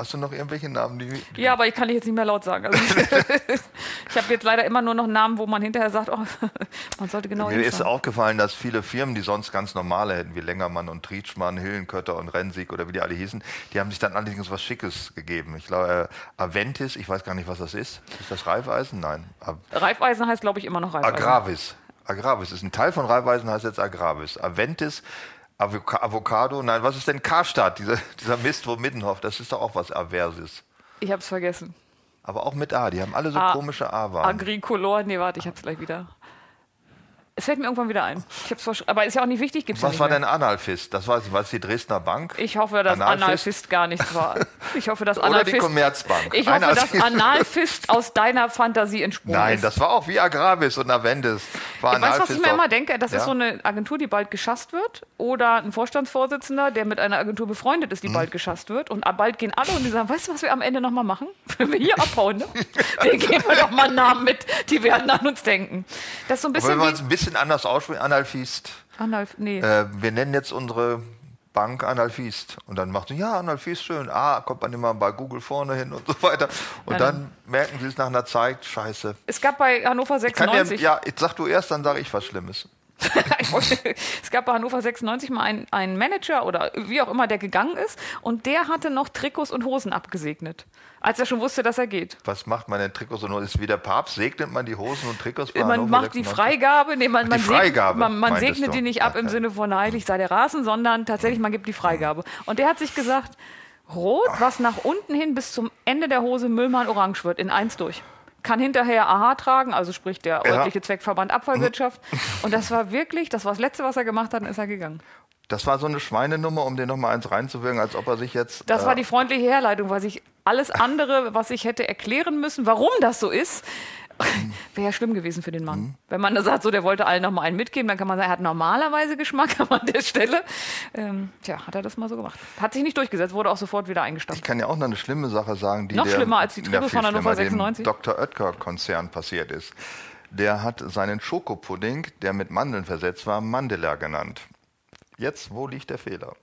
hast du noch irgendwelche Namen, die.
ja, aber ich kann die jetzt nicht mehr laut sagen. Also ich habe jetzt leider immer nur noch Namen, wo man hinterher sagt, oh, man sollte genau
Mir ist aufgefallen, dass viele Firmen, die sonst ganz normale hätten, wie Längermann und Trietschmann, Hillenkötter und Rensig oder wie die alle hießen, die haben sich dann allerdings was Schickes gegeben. Ich glaube, äh, Aventis, ich weiß gar nicht, was das ist. Ist das Raiffeisen? Nein.
Reifeisen heißt, glaube ich, immer noch Reifeisen.
Agravis. Agravis ist ein Teil von Raiffeisen, heißt jetzt Agravis. Aventis, Avocado, nein, was ist denn Karstadt, dieser, dieser Mist, wo Mittenhoff, das ist doch auch was Aversis.
Ich habe es vergessen.
Aber auch mit A, die haben alle so
A-
komische A-Waren.
Agricolor, nee, warte, ich habe es gleich wieder. Es fällt mir irgendwann wieder ein. Ich hab's aber ist ja auch nicht wichtig, gibt's ja
Was
nicht
war
mehr.
denn Analfist? Das war, war es die Dresdner Bank?
Ich hoffe, dass
Analfist?
Analfist, gar nichts war. Ich hoffe, dass
Oder die
Analfist.
Commerzbank.
Ich hoffe, dass Analfist aus deiner Fantasie entsprungen
Nein,
ist.
das war auch wie Agravis und Aventis. War
Weißt du, was ich
Analfist
mir immer denke? Das
Ja?
ist so eine Agentur, die bald geschasst wird. Oder ein Vorstandsvorsitzender, der mit einer Agentur befreundet ist, die
Mhm.
bald geschasst wird. Und bald gehen alle und die sagen, weißt du, was wir am Ende nochmal machen? Wenn wir hier abhauen, ne? Den geben wir doch mal einen Namen mit. Die werden an uns denken. Das ist so ein bisschen
bisschen anders ausspricht, Analfist.
Analf nee.
Äh, wir nennen jetzt unsere Bank Analfist. Und dann macht sie, ja, Analfist, schön. Ah, kommt man immer bei Google vorne hin und so weiter. Und
Ja,
dann merken sie es nach einer Zeit, scheiße.
Es gab bei Hannover
Kann der,
96...
ja, jetzt sag du erst, dann sage ich was Schlimmes.
Es gab bei Hannover 96 mal einen, einen Manager oder wie auch immer, der gegangen ist und der hatte noch Trikots und Hosen abgesegnet, als er schon wusste, dass er geht.
Was macht man denn Trikots und Ist wie der Papst, segnet man die Hosen und Trikots bei
Man
Hannover
macht die
96?
Freigabe, nee, man,
Die Freigabe,
segnet, man, man
meintest
segnet
du.
die nicht ab im. Sinne von heilig sei der Rasen, sondern tatsächlich, man gibt die Freigabe. Und der hat sich gesagt, rot, was nach unten hin bis zum Ende der Hose Müllmann orange wird, in eins durch. Kann hinterher AHA tragen, also sprich der
Ja.
örtliche Zweckverband Abfallwirtschaft. Und das war wirklich, das war das Letzte, was er gemacht hat, dann ist er gegangen.
Das war so eine Schweinenummer, um den nochmal eins reinzuwirken, als ob er sich jetzt.
Das
äh,
war die freundliche Herleitung, weil sich alles andere, was ich hätte erklären müssen, warum das so ist, wäre ja schlimm gewesen für den Mann.
Mhm.
Wenn man da sagt, so, der wollte allen noch mal einen mitgeben, dann kann man sagen, er hat normalerweise Geschmack an der Stelle. Ähm, tja, hat er das mal so gemacht. Hat sich nicht durchgesetzt, wurde auch sofort wieder
Ich
eingestampft.
kann ja auch noch eine schlimme Sache sagen, die
Noch
der,
schlimmer als die
viel
von Hannover
schlimmer,
96?
Dem Dr. Oetker-Konzern passiert ist. Der hat seinen Schokopudding, der mit Mandeln versetzt war, Mandela genannt. Jetzt, wo liegt der Fehler?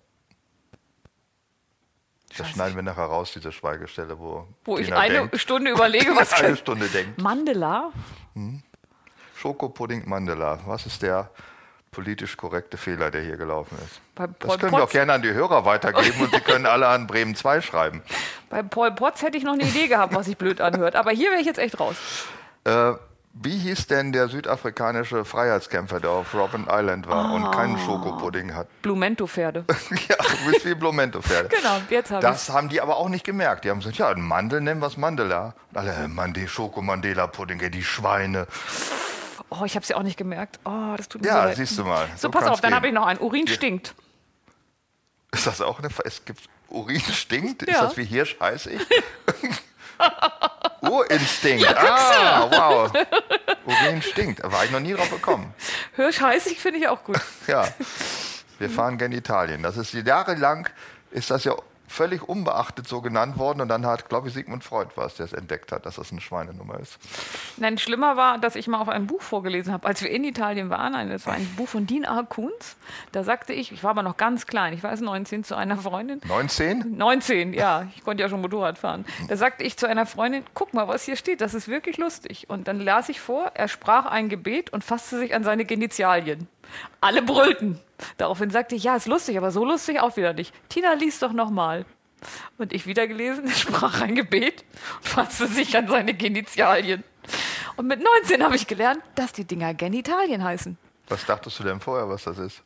Das schneiden wir nachher raus, diese Schweigestelle, wo,
Wo ich
Tina
eine
denkt,
Stunde überlege, was
eine. Stunde denkt.
Mandela?
Schokopudding Mandela. Was ist der politisch korrekte Fehler, der hier gelaufen ist? Das können wir auch gerne an die Hörer weitergeben und sie können alle an Bremen 2 schreiben.
bei Paul Potts hätte ich noch eine Idee gehabt, was sich blöd anhört. Aber hier wäre ich jetzt echt raus.
Äh, wie hieß denn der südafrikanische Freiheitskämpfer, der auf Robben Island war und
Ah.
keinen Schokopudding hat?
Blumento-Pferde.
ja, du bist wie Blomento-Pferde.
Genau, jetzt habe ich
Das haben die aber auch nicht gemerkt. Die haben gesagt, ja, Mandel nennen wir es Mandela. Und alle, äh, Mande, Schoko-Mandela-Pudding, die Schweine.
Oh, ich habe es ja auch nicht gemerkt. Oh, das tut mir so
Ja,
leid.
siehst du mal.
So, pass
kann's
auf, dann habe ich noch einen. Urin stinkt.
Ist das auch eine... Es gibt... Urin stinkt? Ist
Ja.
das wie Hirsch Urinstinkt. ah, wow. Urin stinkt. Da war ich noch nie drauf gekommen.
Hirsch heißig finde ich auch gut.
Ja, wir fahren gerne Italien. Das ist jahrelang ist das ja völlig unbeachtet so genannt worden und dann hat, glaube ich, Sigmund Freud war es, der es entdeckt hat, dass das eine Schweinenummer ist.
Nein, schlimmer war, dass ich mal auf ein Buch vorgelesen habe, als wir in Italien waren. Das war ein Buch von Dean A. Kunz. Da sagte ich, ich war aber noch ganz klein, ich weiß 19, zu einer Freundin.
19?
19, ja, ich konnte ja schon Motorrad fahren. Da sagte ich zu einer Freundin, guck mal, was hier steht, das ist wirklich lustig. Und dann las ich vor, er sprach ein Gebet und fasste sich an seine Genitalien. Alle brüllten. Daraufhin sagte ich, ja, ist lustig, aber so lustig auch wieder nicht. Tina liest doch nochmal. Und ich wieder gelesen, sprach ein Gebet und fasste sich an seine Genitalien. Und mit 19 habe ich gelernt, dass die Dinger Genitalien heißen.
Was dachtest du denn vorher, was das ist?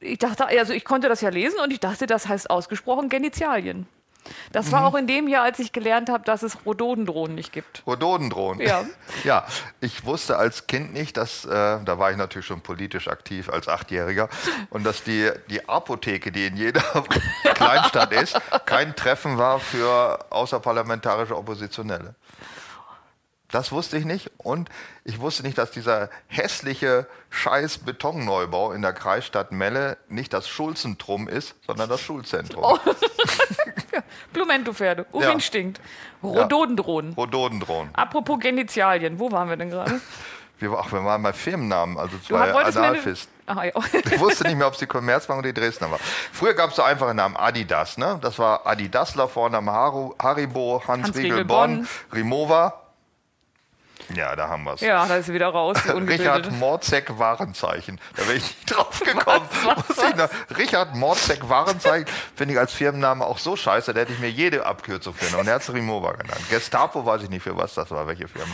Ich dachte, also ich konnte das ja lesen und ich dachte, das heißt ausgesprochen Genitalien. Das war mhm. auch in dem Jahr, als ich gelernt habe, dass es Rhododendronen nicht gibt.
Rhododendronen?
Ja.
ja, ich wusste als Kind nicht, dass, äh, da war ich natürlich schon politisch aktiv als Achtjähriger, und dass die, die Apotheke, die in jeder Kleinstadt ist, kein Treffen war für außerparlamentarische Oppositionelle. Das wusste ich nicht. Und ich wusste nicht, dass dieser hässliche scheiß Betonneubau in der Kreisstadt Melle nicht das Schulzentrum ist, sondern das Schulzentrum. Oh.
Blumentopferde, Urin ja. stinkt.
Ja. Rhododendronen.
Apropos Genitalien, wo waren wir denn gerade?
Wir, ach, wir waren bei Firmennamen, also zwei Analfist. Aha, ja. ich wusste nicht mehr, ob es die Commerzbank oder die Dresdner war. Früher gab es so einfache Namen, Adidas, ne? Das war Adidasler, Vorname Haribo, Hans, Hans Riegel Bonn, Rimova. Ja, da haben wir es.
Ja, da ist sie wieder raus.
Richard Morzek Warenzeichen. Da wäre ich nicht drauf gekommen. Was, was, was? Richard Morzek Warenzeichen finde ich als Firmenname auch so scheiße, da hätte ich mir jede Abkürzung für und er hat Rimova genannt. Gestapo weiß ich nicht für was das war, welche Firma.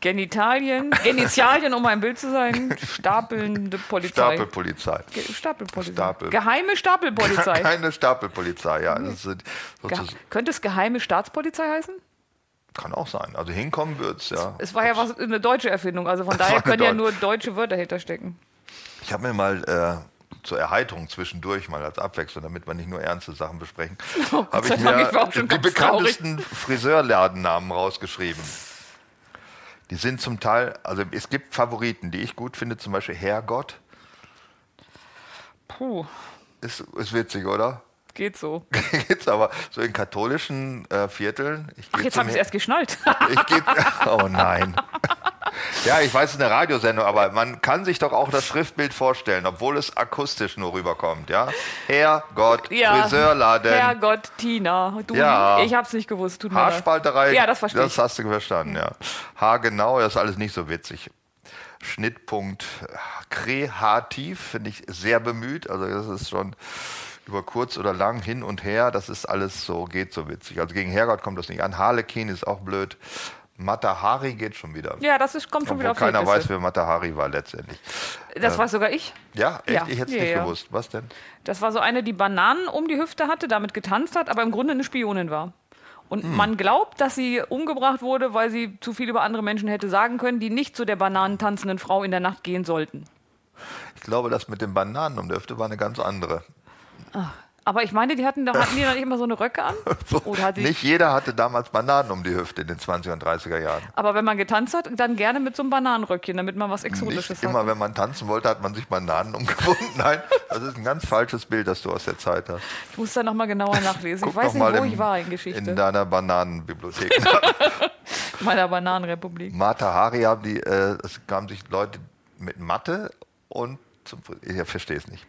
Genitalien, Genitalien, um ein Bild zu sein, stapelnde Polizei.
Stapelpolizei.
Stapelpolizei. Stapel. Geheime Stapelpolizei.
Keine Stapelpolizei, ja.
Ge könnte es geheime Staatspolizei heißen?
Kann auch sein. Also hinkommen wird es, ja.
Es war ja was, eine deutsche Erfindung, also von daher können ja nur deutsche Wörter hinterstecken.
Ich habe mir mal äh, zur Erheiterung zwischendurch, mal als Abwechslung, damit wir nicht nur ernste Sachen besprechen, oh, habe ich mir ich die bekanntesten Friseurladennamen rausgeschrieben. Die sind zum Teil, also es gibt Favoriten, die ich gut finde, zum Beispiel Herrgott.
Puh.
Ist, ist witzig, oder?
Geht so.
Geht's aber so in katholischen äh, Vierteln.
Ach, jetzt habe ich es erst geschnallt.
ich geh, oh nein. Ja, ich weiß, es ist eine Radiosendung, aber man kann sich doch auch das Schriftbild vorstellen, obwohl es akustisch nur rüberkommt, ja? Herrgott, ja, Friseurladen.
Herrgott, Tina. Du, ja. Ich hab's nicht gewusst.
Tut Haarspalterei.
Ja, das verstehe
Das hast du verstanden, ja. Haar genau, das ist alles nicht so witzig. Schnittpunkt kreativ, finde ich sehr bemüht. Also das ist schon über kurz oder lang hin und her, das ist alles so, geht so witzig. Also gegen Herrgott kommt das nicht an. Harlekin ist auch blöd. Matahari geht schon wieder.
Ja, das ist, kommt schon Obwohl wieder auf
keiner weiß, wer Matahari war letztendlich.
Das äh, weiß sogar ich.
Ja, echt? Ja. Ich hätte es ja, nicht ja. gewusst. Was denn?
Das war so eine, die Bananen um die Hüfte hatte, damit getanzt hat, aber im Grunde eine Spionin war. Und hm. man glaubt, dass sie umgebracht wurde, weil sie zu viel über andere Menschen hätte sagen können, die nicht zu der bananentanzenden Frau in der Nacht gehen sollten.
Ich glaube, das mit den Bananen um die Hüfte war eine ganz andere.
Ach, aber ich meine, die hatten, hatten die dann immer so eine Röcke an?
nicht jeder hatte damals Bananen um die Hüfte in den 20er und 30er Jahren.
Aber wenn man getanzt hat, dann gerne mit so einem Bananenröckchen, damit man was Exotisches
nicht
hat.
Immer, wenn man tanzen wollte, hat man sich Bananen umgebunden. Nein, das ist ein ganz falsches Bild, das du aus der Zeit hast.
Ich muss da nochmal genauer nachlesen. ich weiß nicht, wo im, ich war in Geschichte.
In deiner Bananenbibliothek.
Meiner Bananenrepublik.
Mata Hari haben die, äh, es kamen sich Leute mit Mathe und zum, ich verstehe es nicht.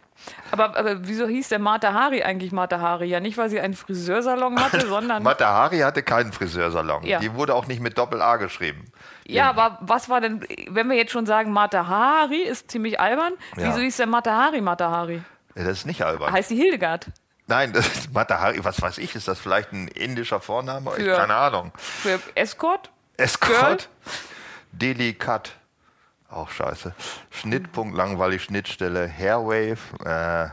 Aber, aber, wieso hieß der Mata Hari eigentlich Mata Hari? Ja, nicht, weil sie einen Friseursalon hatte, sondern.
Mata Hari hatte keinen Friseursalon. Ja. Die wurde auch nicht mit Doppel-A geschrieben.
Ja, aber was war denn, wenn wir jetzt schon sagen, Mata Hari ist ziemlich albern, ja. wieso hieß der Mata Hari Mata Hari?
Ja, das ist nicht albern.
Heißt die Hildegard?
Nein, das ist Mata Hari, was weiß ich, ist das vielleicht ein indischer Vorname? Für, ich, keine Ahnung.
Für Escort?
Escort? Delikat. Auch scheiße. Schnittpunkt, langweilig, Schnittstelle, Hairwave, äh,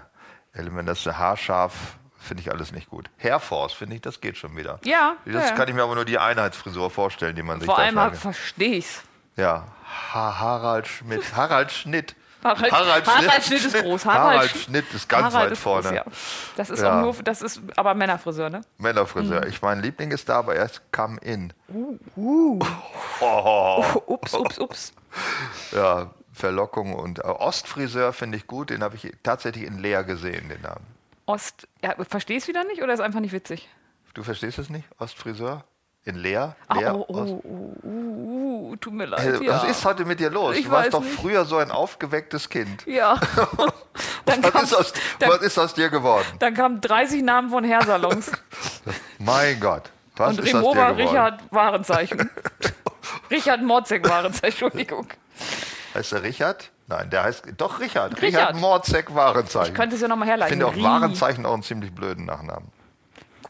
Element, das ist haarscharf, finde ich alles nicht gut. Hairforce, finde ich, das geht schon wieder.
Ja.
Das
ja.
kann ich mir aber nur die Einheitsfrisur vorstellen, die man sich
Vor allem halt verstehe ich's.
Ja. Ha Harald Schmidt. Harald Schnitt.
Harald, Harald, Harald Schnitt, ist groß.
Harald, Harald Schnitt ist ganz Harald weit ist vorne. Groß, ja.
Das ist ja. auch nur, das ist aber Männerfriseur, ne?
Männerfriseur. Mhm. Ich mein Liebling ist da, aber erst come in.
Uh. uh. Oh. Ups, ups, ups.
ja, Verlockung und äh, Ostfriseur finde ich gut. Den habe ich tatsächlich in Leer gesehen, den Namen.
Ost. Ja, verstehst du wieder nicht oder ist einfach nicht witzig?
Du verstehst es nicht? Ostfriseur? In Leer? Leer
oh, oh, oh, oh, oh, tut mir leid.
Hey,
ja.
Was ist heute mit dir los?
Ich
du warst doch
nicht.
früher so ein aufgewecktes Kind.
Ja. dann,
Was
kam,
ist, aus,
dann,
was ist aus dir geworden?
dann kamen 30 Namen von Hairsalons.
Mein Gott. Was
Und
ist aus dir
Remova
geworden?
Richard Warenzeichen. Richard Morzek Warenzeichen, Entschuldigung.
Heißt der Richard? Nein, der heißt doch Richard.
Richard.
Richard Morzek Warenzeichen.
Ich könnte es ja nochmal
Ich
herleiten.
finde auch. Warenzeichen auch einen ziemlich blöden Nachnamen.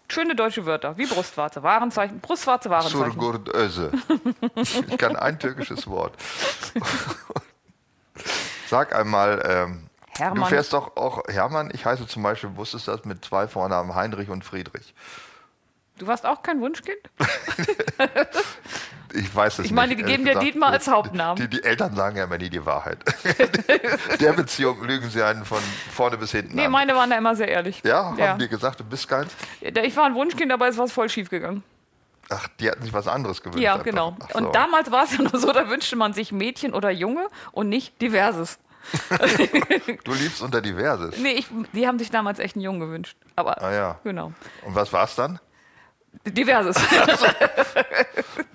Schöne deutsche Wörter, wie Brustwarze, Warenzeichen, Brustwarze, Warenzeichen.
Surgur Öse. Ich kann ein türkisches Wort. Sag einmal, ähm, du
Hermann.
fährst doch auch, Hermann, ich heiße zum Beispiel, wusstest du das, mit zwei Vornamen, Heinrich und Friedrich.
Du warst auch kein Wunschkind?
Ich weiß es nicht.
Ich meine, die geben dir. Dietmar als Hauptnamen.
Die, die Eltern sagen ja immer nie die Wahrheit. Der Beziehung lügen sie einen von vorne bis hinten
Nee,
an.
meine waren da immer sehr ehrlich.
Ja,
ja.
haben die gesagt, du bist keins?
Ich war ein Wunschkind, aber es war voll schief gegangen.
Ach, die hatten sich was anderes gewünscht.
Ja, genau.
So.
Und damals war es ja nur so, da wünschte man sich Mädchen oder Junge und nicht diverses.
Du liebst unter diverses.
Nee, ich, die haben sich damals echt einen Jungen gewünscht. Aber
Ah ja.
genau.
Und was war's dann?
Diverses.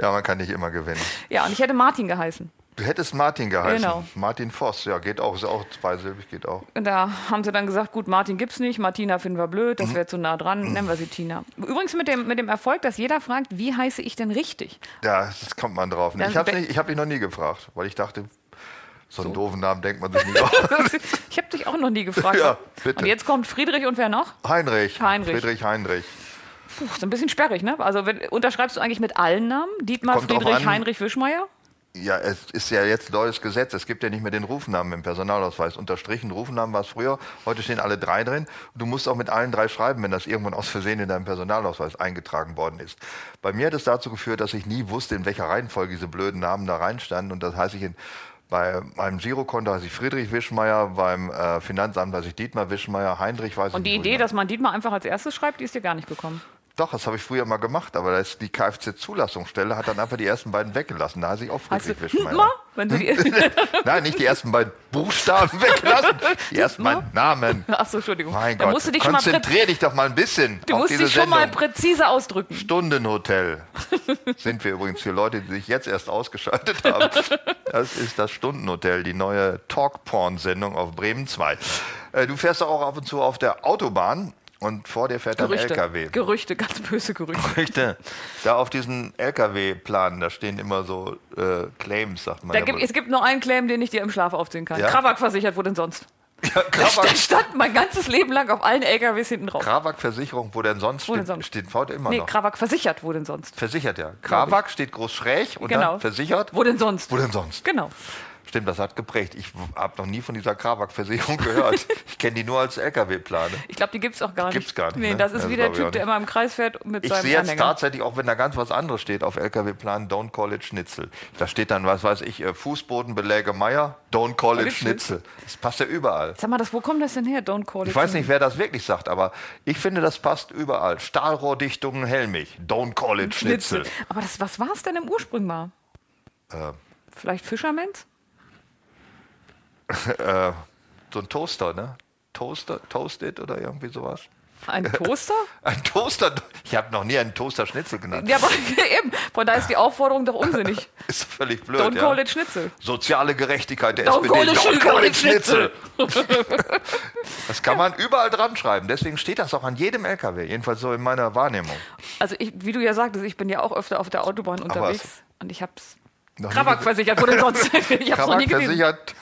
Ja, man kann nicht immer gewinnen.
ja, und ich hätte Martin geheißen.
Du hättest Martin geheißen.
Genau.
Martin Voss, ja, geht auch. Ist auch zweisilbig, geht auch.
Und da haben sie dann gesagt, gut, Martin gibt's nicht, Martina finden wir blöd,
Mhm.
das wäre zu nah dran, nennen wir sie Tina. Übrigens mit dem, mit dem Erfolg, dass jeder fragt, wie heiße ich denn richtig?
Ja, das kommt man drauf.
Dann
ich habe
be-
hab dich noch nie gefragt, weil ich dachte, so einen doofen Namen denkt man sich nicht aus.
ich habe dich auch noch nie gefragt.
Ja, bitte.
Und jetzt kommt Friedrich und wer noch?
Heinrich.
Heinrich.
Friedrich Heinrich.
Puh, ist ein bisschen sperrig, ne? Also wenn, unterschreibst du eigentlich mit allen Namen? Dietmar,
Kommt
Friedrich. Heinrich, Wischmeier?
Ja, es ist ja jetzt neues Gesetz. Es gibt ja nicht mehr den Rufnamen im Personalausweis. Unterstrichen Rufnamen war es früher. Heute stehen alle drei drin. Und du musst auch mit allen drei schreiben, wenn das irgendwann aus Versehen in deinem Personalausweis eingetragen worden ist. Bei mir hat es dazu geführt, dass ich nie wusste, in welcher Reihenfolge diese blöden Namen da reinstanden. Und das heißt, ich in, bei meinem Girokonto heiße ich Friedrich Wischmeier, beim äh, Finanzamt heiße ich Dietmar Wischmeier, Heinrich weiß
Und
ich
die
nicht, wo
Idee, dass man Dietmar einfach als erstes schreibt, die ist dir gar nicht gekommen.
Doch, das habe ich früher mal gemacht, aber da ist die Kfz-Zulassungsstelle hat dann einfach die ersten beiden weggelassen. Da heiße ich auch
sie die,
Nein, nicht die ersten beiden Buchstaben weglassen, die ersten beiden Namen.
Achso, Entschuldigung.
Mein
da
Gott,
musst du dich
konzentrier dich doch mal ein bisschen
du musst dich schon mal präzise ausdrücken.
Stundenhotel sind wir übrigens für Leute, die sich jetzt erst ausgeschaltet haben. Das ist das Stundenhotel, die neue Talk-Porn-Sendung auf Bremen 2. Äh, Du fährst doch auch ab und zu auf der Autobahn und vor dir fährt ein
Gerüchte.
LKW.
Gerüchte, ganz böse Gerüchte.
Gerüchte. Da auf diesen LKW-Planen, da stehen immer so äh, Claims, sagt man.
Da
ja
gibt, es gibt nur einen Claim, den ich dir im Schlaf aufziehen kann.
Ja?
Krawak versichert, wo denn sonst?
ja, Krawak,
Der stand mein ganzes Leben lang auf allen LKWs hinten drauf.
Krawak Versicherung, wo denn sonst
Wo denn sonst?
steht heute immer
Nee,
noch.
Krawak versichert, wo denn sonst?
Versichert ja. Krawak steht groß schräg und
Genau.
dann versichert.
Wo denn sonst?
Wo denn sonst?
Genau.
Stimmt, das hat geprägt. Ich habe noch nie von dieser Krawak-Versicherung gehört. ich kenne die nur als LKW-Plane.
Ich glaube, die gibt es auch gar nicht.
Gibt's gar nicht,
Nee,
ne?
das ist
Das
wie der
ich
Typ, der immer im Kreis fährt mit
Ich
seinem
sehe jetzt
Anhänger.
tatsächlich, auch wenn da ganz was anderes steht auf LKW-Plan, Don't call it Schnitzel. Da steht dann, was weiß ich, äh, Fußbodenbeläge Meier, Don't call it
it
Schnitzel. Das passt ja überall.
Sag mal, das, wo kommt das denn her? Don't call it
Ich weiß nicht, wer das wirklich sagt, aber ich finde, das passt überall. Stahlrohrdichtungen Helmich, Don't call it Schnitzel.
Aber das, was war es denn im Ursprung mal?
Äh,
Vielleicht Fischermans?
Äh, so ein Toaster, ne? Toaster, Toasted oder irgendwie sowas.
Ein Toaster?
Ein Toaster, ich habe noch nie einen Toaster Schnitzel genannt.
ja, aber eben. Von da ist die Aufforderung doch unsinnig.
Ist völlig blöd.
Don't
ja.
call it Schnitzel.
Soziale Gerechtigkeit der
Don't
SPD.
call it
Don't call it
Schnitzel.
Das kann man überall dran schreiben. Deswegen steht das auch an jedem LKW. Jedenfalls so in meiner Wahrnehmung.
Also, ich, wie du ja sagtest, ich bin ja auch öfter auf der Autobahn unterwegs. Und ich.
Noch nie
Krawak versichert, denn sonst? Ich hab's noch
Krawak
nie gelesen.
versichert.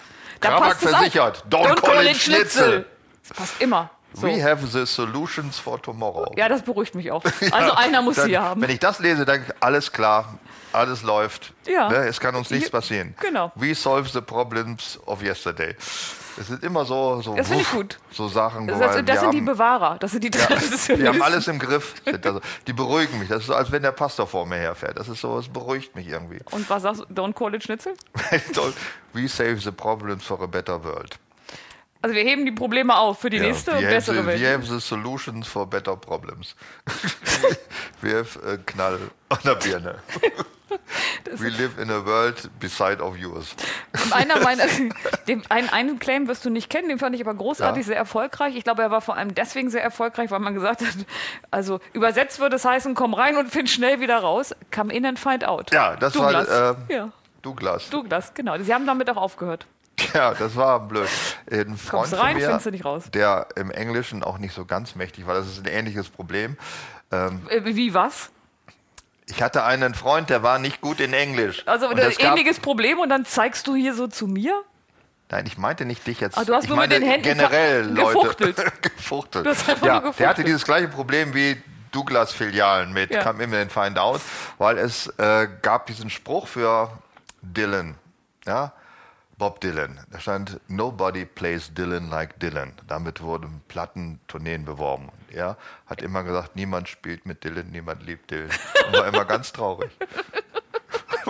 Da
Krawak
passt es auch.
versichert. Don't, call, it Schnitzel.
Das passt immer. So.
We have the solutions for tomorrow.
Ja, das beruhigt mich auch. Also einer muss
Dann,
sie haben.
Wenn ich das lese, denke ich, alles klar, alles läuft.
Ja.
Ne, es kann uns nichts passieren.
genau.
We solve the problems of yesterday. Es sind immer so, so,
Das
wuff,
gut.
so Sachen, wo
Das,
wir,
das,
wir,
sind die
haben,
Bewahrer. Das sind die
wir
Traditionalisten.
haben alles im Griff. Also, die beruhigen mich. Das ist so, als wenn der Pastor vor mir herfährt. Das ist so, es beruhigt mich irgendwie.
Und was sagst du? Don't call it Schnitzel?
We save the problems for a better world.
Also wir heben die Probleme auf für die nächste
we
und bessere
the,
Welt.
We have the solutions for better problems. we have äh, Knall an der Birne. We live in a world beside of yours.
Einer meiner, den, einen, einen Claim wirst du nicht kennen, den fand ich aber großartig, ja. sehr erfolgreich. Ich glaube, er war vor allem deswegen sehr erfolgreich, weil man gesagt hat, also übersetzt würde es heißen, komm rein und find schnell wieder raus. Come in and find out.
Ja, das Douglas. war äh, ja. Douglas.
Douglas, genau. Sie haben damit auch aufgehört.
Ja, das war blöd. Ein
Freund Kommst rein, von mir, findest du nicht raus.
der im Englischen auch nicht so ganz mächtig war, das ist ein ähnliches Problem.
Ähm, äh, Wie was?
Ich hatte einen Freund, der war nicht gut in Englisch.
Also ein ähnliches Problem und dann zeigst du hier so zu mir?
Nein, ich meinte nicht dich jetzt.
Ah, du hast
ich
nur mit den Händen
generell Leute
gefuchtelt.
gefuchtelt. ja, gefuchtelt. Der hatte dieses gleiche Problem wie Douglas-Filialen mit ja. Come In and Find Out, weil es äh, gab diesen Spruch für Dylan. Ja, Bob Dylan. Da stand Nobody plays Dylan like Dylan. Damit wurden Plattentourneen beworben. Und er hat immer gesagt, niemand spielt mit Dylan, niemand liebt Dylan. Und war immer ganz traurig.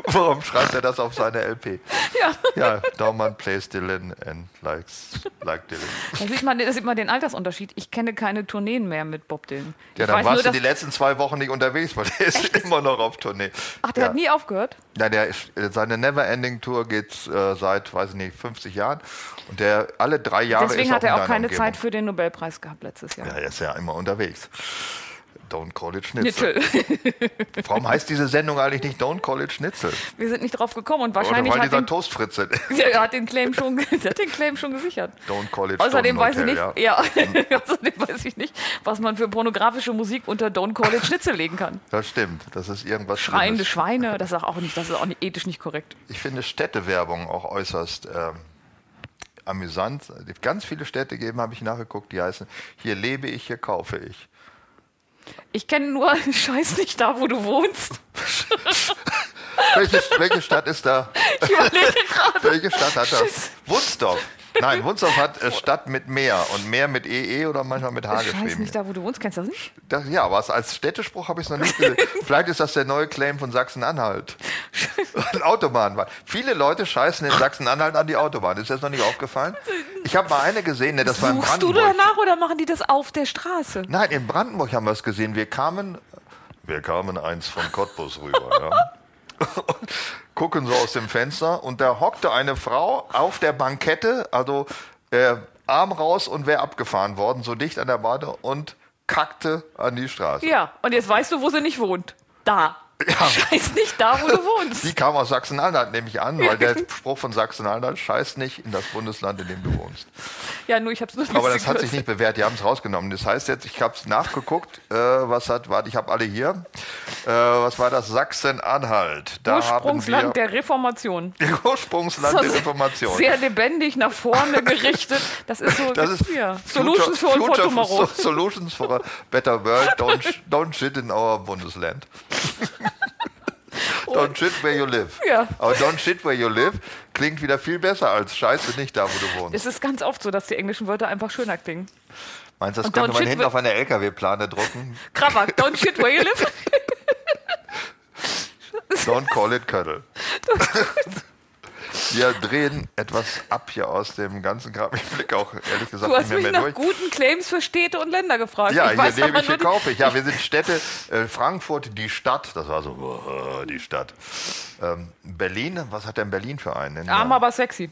Warum schreibt er das auf seine LP? Ja. Ja, Daumann plays Dylan and likes like Dylan.
Da sieht, man, da sieht man den Altersunterschied. Ich kenne keine Tourneen mehr mit Bob Dylan.
Ja,
ich
dann warst nur, du die letzten zwei Wochen nicht unterwegs, weil der ist immer noch auf Tournee.
Ach, der
ja.
hat nie aufgehört?
Ja, der, seine Neverending Tour geht äh, seit, weiß ich nicht, 50 Jahren. Und der alle drei Jahre
Deswegen hat er auch keine Umgebung. Zeit für den Nobelpreis gehabt letztes Jahr.
Ja, er ist ja immer unterwegs. Don't Call It Schnitzel. Schnitzel. Warum heißt diese Sendung eigentlich nicht Don't Call It Schnitzel?
Wir sind nicht drauf gekommen und wahrscheinlich
Oder weil
hat
dieser Toastfritze.
Er hat den Claim schon, hat den Claim schon gesichert.
Don't Call It
Außerdem weiß ich nicht, ja. ja. Außerdem weiß ich nicht, was man für pornografische Musik unter Don't Call It Schnitzel legen kann.
Das stimmt. Das ist irgendwas
Schreiende Schlimmes. Schweine, das ist auch nicht, das ist auch nicht, ethisch nicht korrekt.
Ich finde Städtewerbung auch äußerst äh, amüsant. Ganz viele Städte geben, habe ich nachgeguckt, die heißen, hier lebe ich, hier kaufe ich.
Ich kenne nur Scheiß nicht da, wo du wohnst.
welche, welche Stadt ist da?
Ich überlege gerade.
Welche Stadt hat das? Wunsdorf. Nein, Wunsdorf hat äh, Stadt mit Meer und Meer mit EE e oder manchmal mit H geschrieben. Ich weiß
nicht da, wo du wohnst. Kennst du das nicht?
Das, ja, aber als Städtespruch habe ich es noch nicht gesehen. Vielleicht ist das der neue Claim von Sachsen-Anhalt. Autobahn. Viele Leute scheißen in Sachsen-Anhalt an die Autobahn. Ist das noch nicht aufgefallen? Ich habe mal eine gesehen, ne, das war in
Suchst du danach oder machen die das auf der Straße?
Nein, in Brandenburg haben wir es gesehen. Wir kamen, wir kamen eins von Cottbus rüber. ja. gucken so aus dem Fenster und da hockte eine Frau auf der Bankette, also äh, Arm raus und wäre abgefahren worden, so dicht an der Bade und kackte an die Straße.
Ja, und jetzt weißt du, wo sie nicht wohnt. Da. Ja. Scheiß nicht da, wo du wohnst.
Die kam aus Sachsen-Anhalt, nehme ich an, weil der Spruch von Sachsen-Anhalt scheiß nicht in das Bundesland, in dem du wohnst.
Ja, nur ich habe es nur
Aber das hat sich nicht bewährt, die haben es rausgenommen. Das heißt jetzt, ich habe es nachgeguckt, äh, was hat, warte, ich habe alle hier. Äh, was war das? Sachsen-Anhalt.
Ursprungsland der Reformation.
Ursprungsland der Reformation.
Sehr lebendig nach vorne gerichtet. Das ist so,
das ist
ja, Solutions for, for Tomorrow.
Solutions for a better world. Don't, don't shit in our Bundesland. don't shit where you live. Ja. Aber don't shit where you live klingt wieder viel besser als Scheiße nicht da, wo du wohnst.
Es ist ganz oft so, dass die englischen Wörter einfach schöner klingen.
Meinst du, das Und könnte man hinten auf eine LKW-Plane drucken?
Krabber, don't shit where you live.
don't call it Cuddle. Wir drehen etwas ab hier aus dem ganzen Kram. Ich blicke auch ehrlich gesagt
du hast
nicht mehr,
mich
mehr
nach durch. guten Claims für Städte und Länder gefragt.
Ja, ich hier lebe ich, hier kaufe ich. Ja, wir sind Städte. Äh, Frankfurt, die Stadt. Das war so, uh, die Stadt. Ähm, Berlin, was hat denn Berlin für einen?
Arm, aber sexy.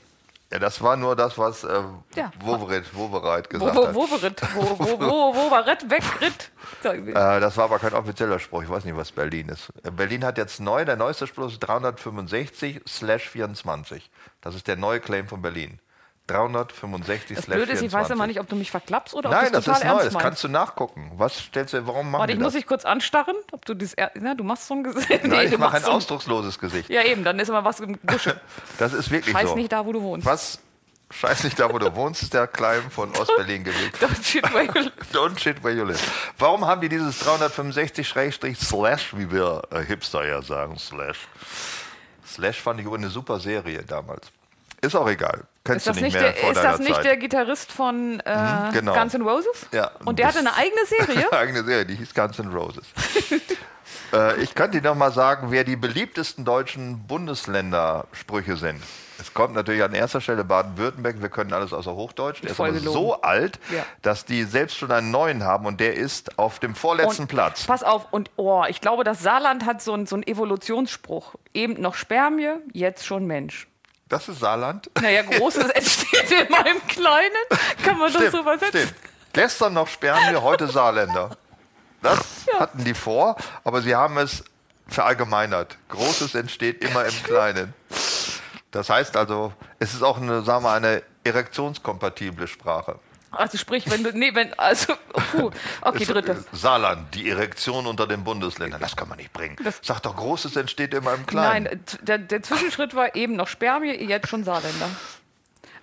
Ja, das war nur das, was äh, ja. Woverit, Wovereit gesagt wo, wo,
Woverit, hat. Wo, wo, wo, Woverit, wegritt.
äh, das war aber kein offizieller Spruch. Ich weiß nicht, was Berlin ist. Äh, Berlin hat jetzt neu, der neueste Spruch ist 365 slash 24. Das ist der neue Claim von Berlin. 365
Das Blöde ist, ich weiß immer nicht, ob du mich verklappst oder
Nein,
ob das
total
ist neu.
Das kannst du nachgucken. Was stellst du, warum machen
Warte, ich
das?
muss dich kurz anstarren, ob du das, na, du machst so ein Gesicht.
Nein, nee, ich mache ein so ausdrucksloses Gesicht.
Ja, eben, dann ist immer was im Busche.
Das ist wirklich
Scheiß
so.
nicht da, wo du wohnst.
Was Scheiß nicht da, wo du wohnst, ist der Klein von Ostberlin gewesen.
Don't shit where you live.
Don't shit where you live. Warum haben die dieses 365-Slash, wie wir äh, Hipster ja sagen, Slash? Slash fand ich eine super Serie damals. Ist auch egal. Kennst
ist
du nicht,
der, Ist das nicht der Gitarrist von äh, mhm, genau. Guns N' Roses?
Ja.
Und der hatte eine eigene Serie?
eine eigene Serie, die hieß Guns N' Roses. Äh, ich könnte Ihnen noch mal sagen, wer die beliebtesten deutschen Bundesländersprüche sind. Es kommt natürlich an erster Stelle Baden-Württemberg. Wir können alles außer Hochdeutsch. Der ist aber so alt, ja. dass die selbst schon einen neuen haben und der ist auf dem vorletzten
und,
Platz.
Pass auf, und oh, ich glaube, das Saarland hat so einen, so einen Evolutionsspruch. Eben noch Spermie, jetzt schon Mensch.
Das ist Saarland?
Naja, Großes entsteht in meinem Kleinen. Kann man stimmt, das so übersetzen? Stimmt.
Gestern noch Spermie, heute Saarländer. Das ja. hatten die vor, aber sie haben es verallgemeinert. Großes entsteht immer im Kleinen. Das heißt also, es ist auch eine, sagen wir, eine erektionskompatible Sprache.
Also sprich, wenn du, nee, wenn, also, puh, okay, dritte.
Saarland, die Erektion unter den Bundesländern, das kann man nicht bringen. Das Sag doch, Großes entsteht immer im Kleinen.
Nein, der, der Zwischenschritt war eben noch Spermie, jetzt schon Saarländer.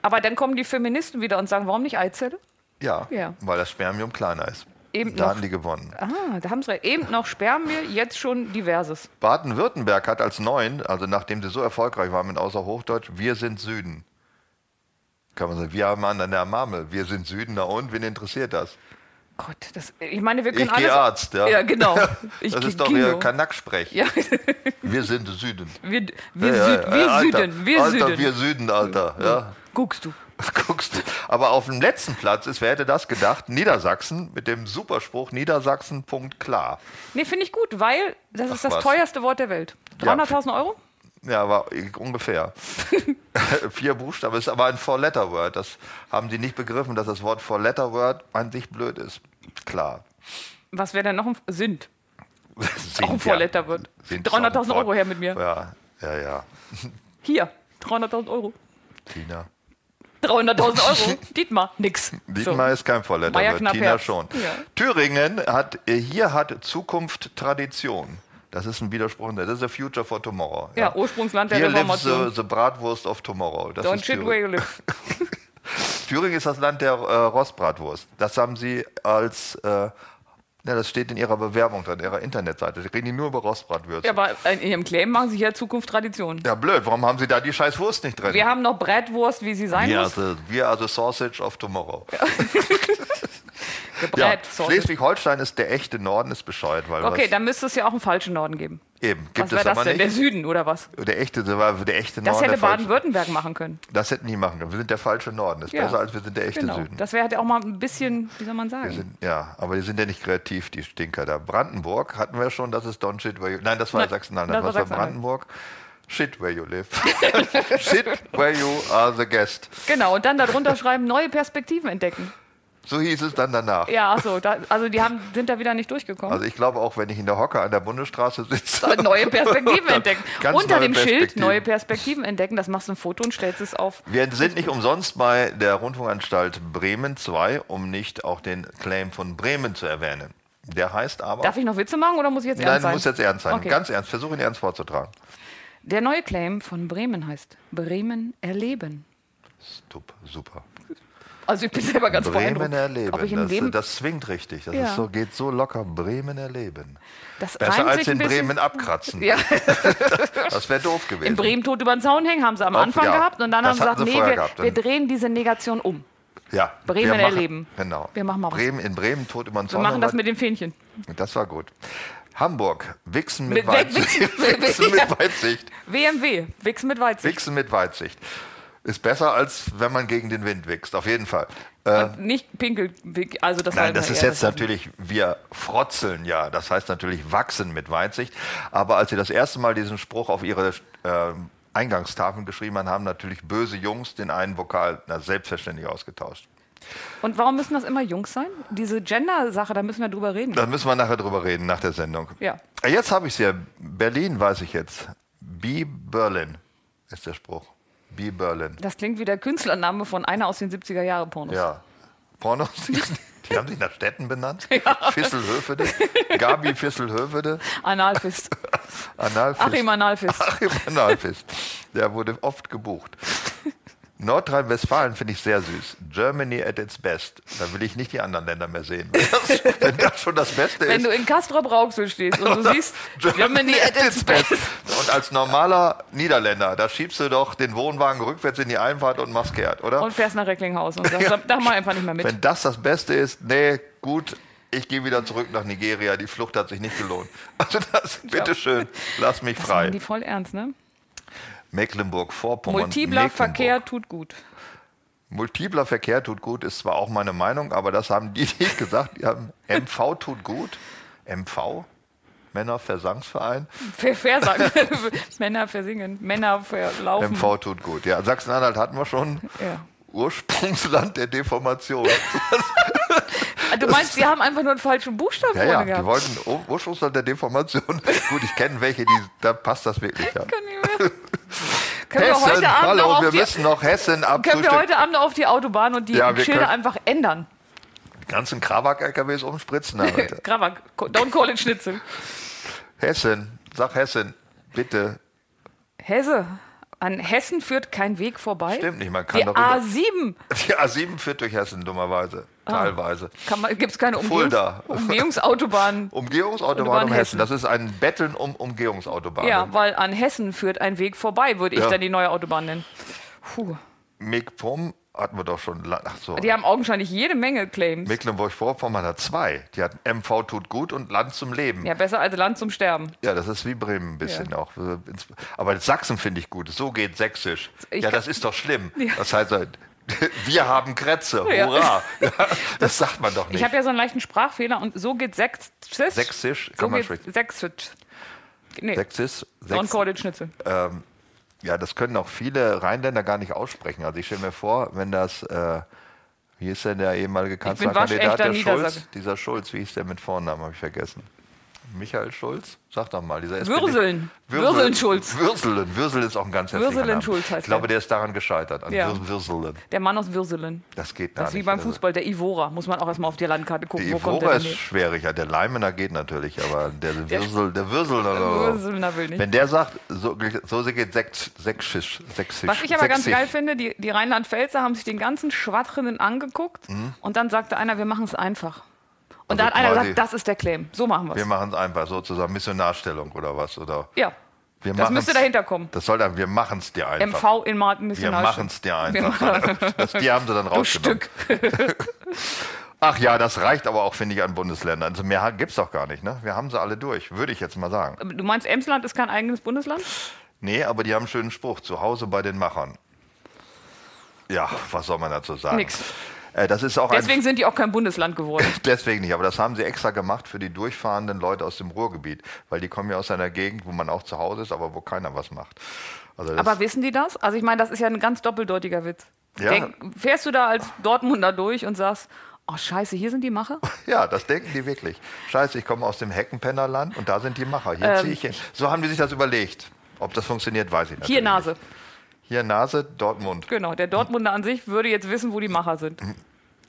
Aber dann kommen die Feministen wieder und sagen, warum nicht Eizelle?
Ja, ja. weil das Spermium kleiner ist.
Eben
da
noch,
haben die gewonnen.
Ah, da haben sie eben noch Spermie, jetzt schon diverses.
Baden-Württemberg hat als neuen, also nachdem sie so erfolgreich waren mit außer Hochdeutsch, wir sind Süden. Kann man sagen, wir haben an der Marmel, wir sind Süden, na und, wen interessiert das?
Gott, das, ich meine, wir können ich
alles... Arzt, ja.
Ja, genau.
Ich das ist doch wieder Kanak-Sprech. Ja. Wir sind Süden.
Wir, wir, ja, Süd, wir
Alter,
Süden, wir
Alter,
Süden.
wir Süden, Alter. Ja.
Guckst du.
Guckst du. Aber auf dem letzten Platz ist, wer hätte das gedacht? Niedersachsen mit dem Superspruch Niedersachsen, Punkt klar.
Nee, finde ich gut, weil das Ach, ist das was. teuerste Wort der Welt. 300.000 ja. Euro?
Ja, war ungefähr. Vier Buchstaben ist aber ein Four-Letter-Word. Das haben die nicht begriffen, dass das Wort Four-Letter-Word an sich blöd ist. Klar.
Was wäre denn noch ein sind? sind Auch ein Four-Letter-Word. 300.000 Euro her mit mir.
Ja, ja, ja.
Hier, 300.000 Euro.
Tina.
300.000 Euro. Dietmar, nix.
Dietmar so. ist kein Vorletter, Tina Herz. schon. Ja. Thüringen hat, hier hat Zukunft Tradition. Das ist ein Widerspruch. Das ist the future for tomorrow.
Ja, ja Ursprungsland der Hier Reformation.
Lives the, the Bratwurst of tomorrow.
Das Don't shit where you live.
Thüringen ist das Land der äh, Rostbratwurst. Das haben sie als äh, ja, das steht in Ihrer Bewerbung drin, Ihrer Internetseite. Sie reden nur über Rostbratwürste.
Ja, aber in Ihrem Claim machen Sie ja Zukunft Tradition.
Ja, blöd. Warum haben Sie da die scheiß Wurst nicht drin?
Wir haben noch Bratwurst, wie sie sein
wir
muss.
The, wir are the sausage of tomorrow. Ja. ja, Schleswig-Holstein ist der echte Norden, ist bescheuert. Weil
okay, dann müsste es ja auch einen falschen Norden geben.
Eben,
gibt was es das aber denn? Nicht. Der Süden oder was?
Der echte, der, war der echte
das
Norden.
Das hätte Baden-Württemberg machen können.
Das hätten die machen können. Wir sind der falsche Norden. Das ist ja. besser als wir sind der echte genau. Süden.
Das wäre halt auch mal ein bisschen, wie soll man sagen?
Sind, ja, aber die sind ja nicht kreativ, die Stinker da. Brandenburg hatten wir schon, das ist Don't Shit Where You Nein, das war Sachsen-Anhalt. Das, das war Brandenburg. Shit where you live. Shit where you are the guest.
Genau, und dann darunter schreiben, neue Perspektiven entdecken.
So hieß es dann danach.
Ja, so, da, also die haben, sind da wieder nicht durchgekommen.
Also ich glaube auch, wenn ich in der Hocke an der Bundesstraße sitze.
Neue Perspektiven entdecken. Unter dem Schild neue Perspektiven entdecken, das machst du ein Foto und stellst es auf.
Wir sind nicht umsonst bei der Rundfunkanstalt Bremen 2, um nicht auch den Claim von Bremen zu erwähnen. Der heißt aber.
Darf ich noch Witze machen oder muss ich jetzt ernst
Nein,
sein?
Nein, muss jetzt ernst sein. Okay. Ganz ernst. Versuche ihn ernst vorzutragen.
Der neue Claim von Bremen heißt Bremen erleben.
Super, super.
Also ich bin selber ganz
Bremen
beeindruckt.
erleben.
Ob ich
das,
Leben
das zwingt richtig. Das ja. so, geht so locker. Bremen erleben.
Das
Besser als in Bremen abkratzen.
Ja.
das wäre doof gewesen.
In Bremen tot über den Zaun hängen haben sie am Auch, Anfang ja. gehabt und dann das haben sie gesagt, nee, wir, wir, drehen diese Negation um.
Ja,
Bremen machen, erleben.
Genau.
Wir machen mal
Bremen, In Bremen tot über den Zaun.
Wir machen das mit dem Fähnchen.
Das war gut. Hamburg, Wichsen mit, mit Weitsicht. Wichsen mit Weitsicht.
WMW, Wichsen mit Weitsicht.
Wichsen mit Weitsicht. Ist besser, als wenn man gegen den Wind wächst, auf jeden Fall.
Äh, nicht pinkel, also das
Nein, das ist jetzt natürlich, wir frotzeln ja, das heißt natürlich wachsen mit Weitsicht. Aber als sie das erste Mal diesen Spruch auf ihre äh, Eingangstafeln geschrieben haben, haben natürlich böse Jungs den einen Vokal na, selbstverständlich ausgetauscht.
Und warum müssen das immer Jungs sein? Diese Gender-Sache, da müssen wir drüber reden.
Da müssen wir nachher drüber reden, nach der Sendung.
Ja.
Jetzt habe ich es ja. Berlin weiß ich jetzt. Be Berlin ist der Spruch. Be Berlin.
Das klingt wie der Künstlername von einer aus den 70er Jahre Pornos.
Ja. Pornos, die haben sich nach Städten benannt. Ja. Fisselhöfede, Gabi Fisselhöfede.
Analfist.
Analfist.
Achim Analfist.
Achim Analfist. Der wurde oft gebucht. Nordrhein-Westfalen finde ich sehr süß. Germany at its best. Da will ich nicht die anderen Länder mehr sehen. Wenn das, wenn das schon das Beste ist.
Wenn du in Castrop-Rauxel stehst und du siehst Germany at its best.
Und als normaler Niederländer, da schiebst du doch den Wohnwagen rückwärts in die Einfahrt und machst kehrt, oder?
Und fährst nach Recklinghausen und sagst, ja. da mal einfach nicht mehr mit.
Wenn das das Beste ist, nee, gut, ich gehe wieder zurück nach Nigeria, die Flucht hat sich nicht gelohnt. Also das, bitteschön, lass mich
Das
frei.
meinen die voll ernst, ne?
Mecklenburg-Vorpommern.
Multipler
Mecklenburg.
Verkehr tut gut.
Multipler Verkehr tut gut, ist zwar auch meine Meinung, aber das haben die nicht gesagt. Die haben MV tut gut. MV, Männerversangsverein.
Ver Versagen. Männer versingen, Männer verlaufen.
MV tut gut. Ja, Sachsen-Anhalt hatten wir schon.
Ja.
Ursprungsland der Deformation.
Du meinst, die haben einfach nur einen falschen Buchstaben
Ja, ja,
vorne
die
gehabt?
wollten Ur- Ursprungsland der Deformation. Gut, ich kenne welche, die, da passt das wirklich. Ja.
Kann ich mehr. Können wir
Hessen,
heute Abend noch
hallo,
auf
wir
die,
müssen noch Hessen
können wir heute Abend noch auf die Autobahn und die
Ja, wir
Schilder einfach ändern?
Die ganzen Krawak-LKWs umspritzen.
Krawak, don't call it Schnitzel.
Hessen, sag Hessen, bitte.
Hesse. An Hessen führt kein Weg vorbei.
Stimmt nicht, man kann
Die
darüber.
A7.
Die A7 führt durch Hessen, dummerweise. Teilweise.
Gibt es keine Umgehungs
Fulda.
Umgehungsautobahn?
Umgehungsautobahn
Autobahn
um Hessen.
Hessen.
Das ist ein Betteln um Umgehungsautobahnen.
Ja, weil an Hessen führt ein Weg vorbei, würde ich
Ja.
dann die neue Autobahn nennen. Puh.
MIG-POM hatten wir doch schon. Ach so.
Die haben augenscheinlich jede Menge Claims.
Mecklenburg-Vorpommern hat zwei. Die hat MV tut gut und Land zum Leben.
Ja, besser als Land zum Sterben.
Ja, das ist wie Bremen ein bisschen
Ja.
auch. Aber Sachsen finde ich gut. So geht Sächsisch.
Ich
ja, das ist doch schlimm. Das heißt, wir haben Kretze.
Ja.
Hurra. Ja, das sagt man doch
Ich
nicht.
habe ja so einen leichten Sprachfehler und so geht Sächsisch.
Sächsisch
So
kann man
geht
sprechen.
Sächsisch. Nee,
Sächsisch. Sächs ähm, ja, das können auch viele Rheinländer gar nicht aussprechen. Also ich stelle mir vor, wenn das, äh, wie ist denn der ehemalige Kanzlerkandidat, der Schulz? Dieser Schulz, wie hieß der mit Vornamen, habe ich vergessen. Michael Schulz? Sag doch mal. Dieser
Würseln.
SPD
Würseln Schulz.
Würseln. Würsel ist auch ein ganz hässlicher
Würseln
Name.
Schulz heißt
Ich glaube,
er.
der ist daran gescheitert. An
Ja.
Würs- Würseln.
Der Mann aus Würselen.
Das geht gar
Das ist wie
nicht.
beim
Also,
Fußball, der Ivora. Muss man auch erstmal auf die Landkarte gucken, kommt
Ivora
der
ist
denn her?
schwierig. Ja, der Leimener geht natürlich, aber der Würsel, der Würsel.
Würselner will nicht.
Wenn der sagt, so, so geht Sächs- Sächsisch. Sächsisch
Was ich aber ganz geil finde, die, die Rheinland-Pfälzer haben sich den ganzen Schwachrinnen angeguckt und dann sagte einer, wir machen es einfach. Und.
Also
da hat einer
quasi-
gesagt, das ist der Claim. So machen wir
Wir
es.
machen es einfach sozusagen Missionarstellung oder was? Oder
Ja,
wir
das müsste dahinter kommen.
Das soll dann, wir machen es dir einfach.
MV in Martin
wir
Missionar.
machen es dir
Wir
einfach. Das, die haben sie dann rausgenommen.
Stück.
Ach ja, das reicht aber auch, finde ich, an Bundesländern. Also mehr gibt es doch gar nicht. Ne? Wir haben sie alle durch, würde ich jetzt mal sagen.
Du meinst, Emsland ist kein eigenes Bundesland?
Nee, aber die haben einen schönen Spruch. Zu Hause bei den Machern. Ja, was soll man dazu sagen?
Nix.
Äh, das ist auch
Deswegen sind die auch kein Bundesland geworden.
deswegen nicht, aber das haben sie extra gemacht für die durchfahrenden Leute aus dem Ruhrgebiet, weil die kommen ja aus einer Gegend, wo man auch zu Hause ist, aber wo keiner was macht. Also
Aber wissen die das? Also ich meine, das ist ja ein ganz doppeldeutiger Witz.
Ja.
Denk, fährst du da als Dortmunder durch und sagst, oh scheiße, hier sind die Macher?
ja, das denken die wirklich. Scheiße, ich komme aus dem Heckenpennerland und da sind die Macher. Hier
Ähm.
ziehe ich hin. So haben die sich das überlegt. Ob das funktioniert, weiß ich nicht.
Hier Nase.
Hier Nase, dort Mund.
Genau, der Dortmunder an sich würde jetzt wissen, wo die Macher sind.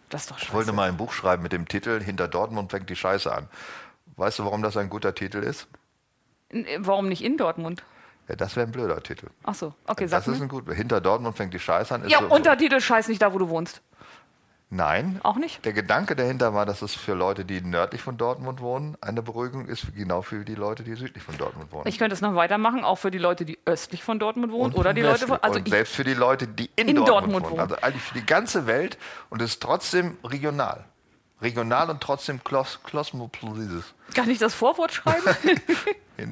Das ist doch
Ich wollte
scheiße.
mal ein Buch schreiben mit dem Titel Hinter Dortmund fängt die Scheiße an. Weißt du, warum das ein guter Titel ist?
N- Warum nicht in Dortmund?
Ja, das wäre ein blöder Titel.
Ach so, okay, sag
Das ist ein guter. Hinter Dortmund fängt die Scheiße an.
Ja,
so,
Untertitel scheiß nicht da, wo du wohnst.
Nein.
Auch nicht?
Der Gedanke dahinter war, dass es für Leute, die nördlich von Dortmund wohnen, eine Beruhigung ist, genau für die Leute, die südlich von Dortmund wohnen.
Ich könnte es noch weitermachen, auch für die Leute, die östlich von Dortmund wohnen
Und
oder die Leute von. Also
und selbst für die Leute, die in,
in
Dortmund,
Dortmund
wohnen. Also eigentlich für die ganze Welt und es ist trotzdem regional. Regional und trotzdem Klos
kann ich das Vorwort schreiben?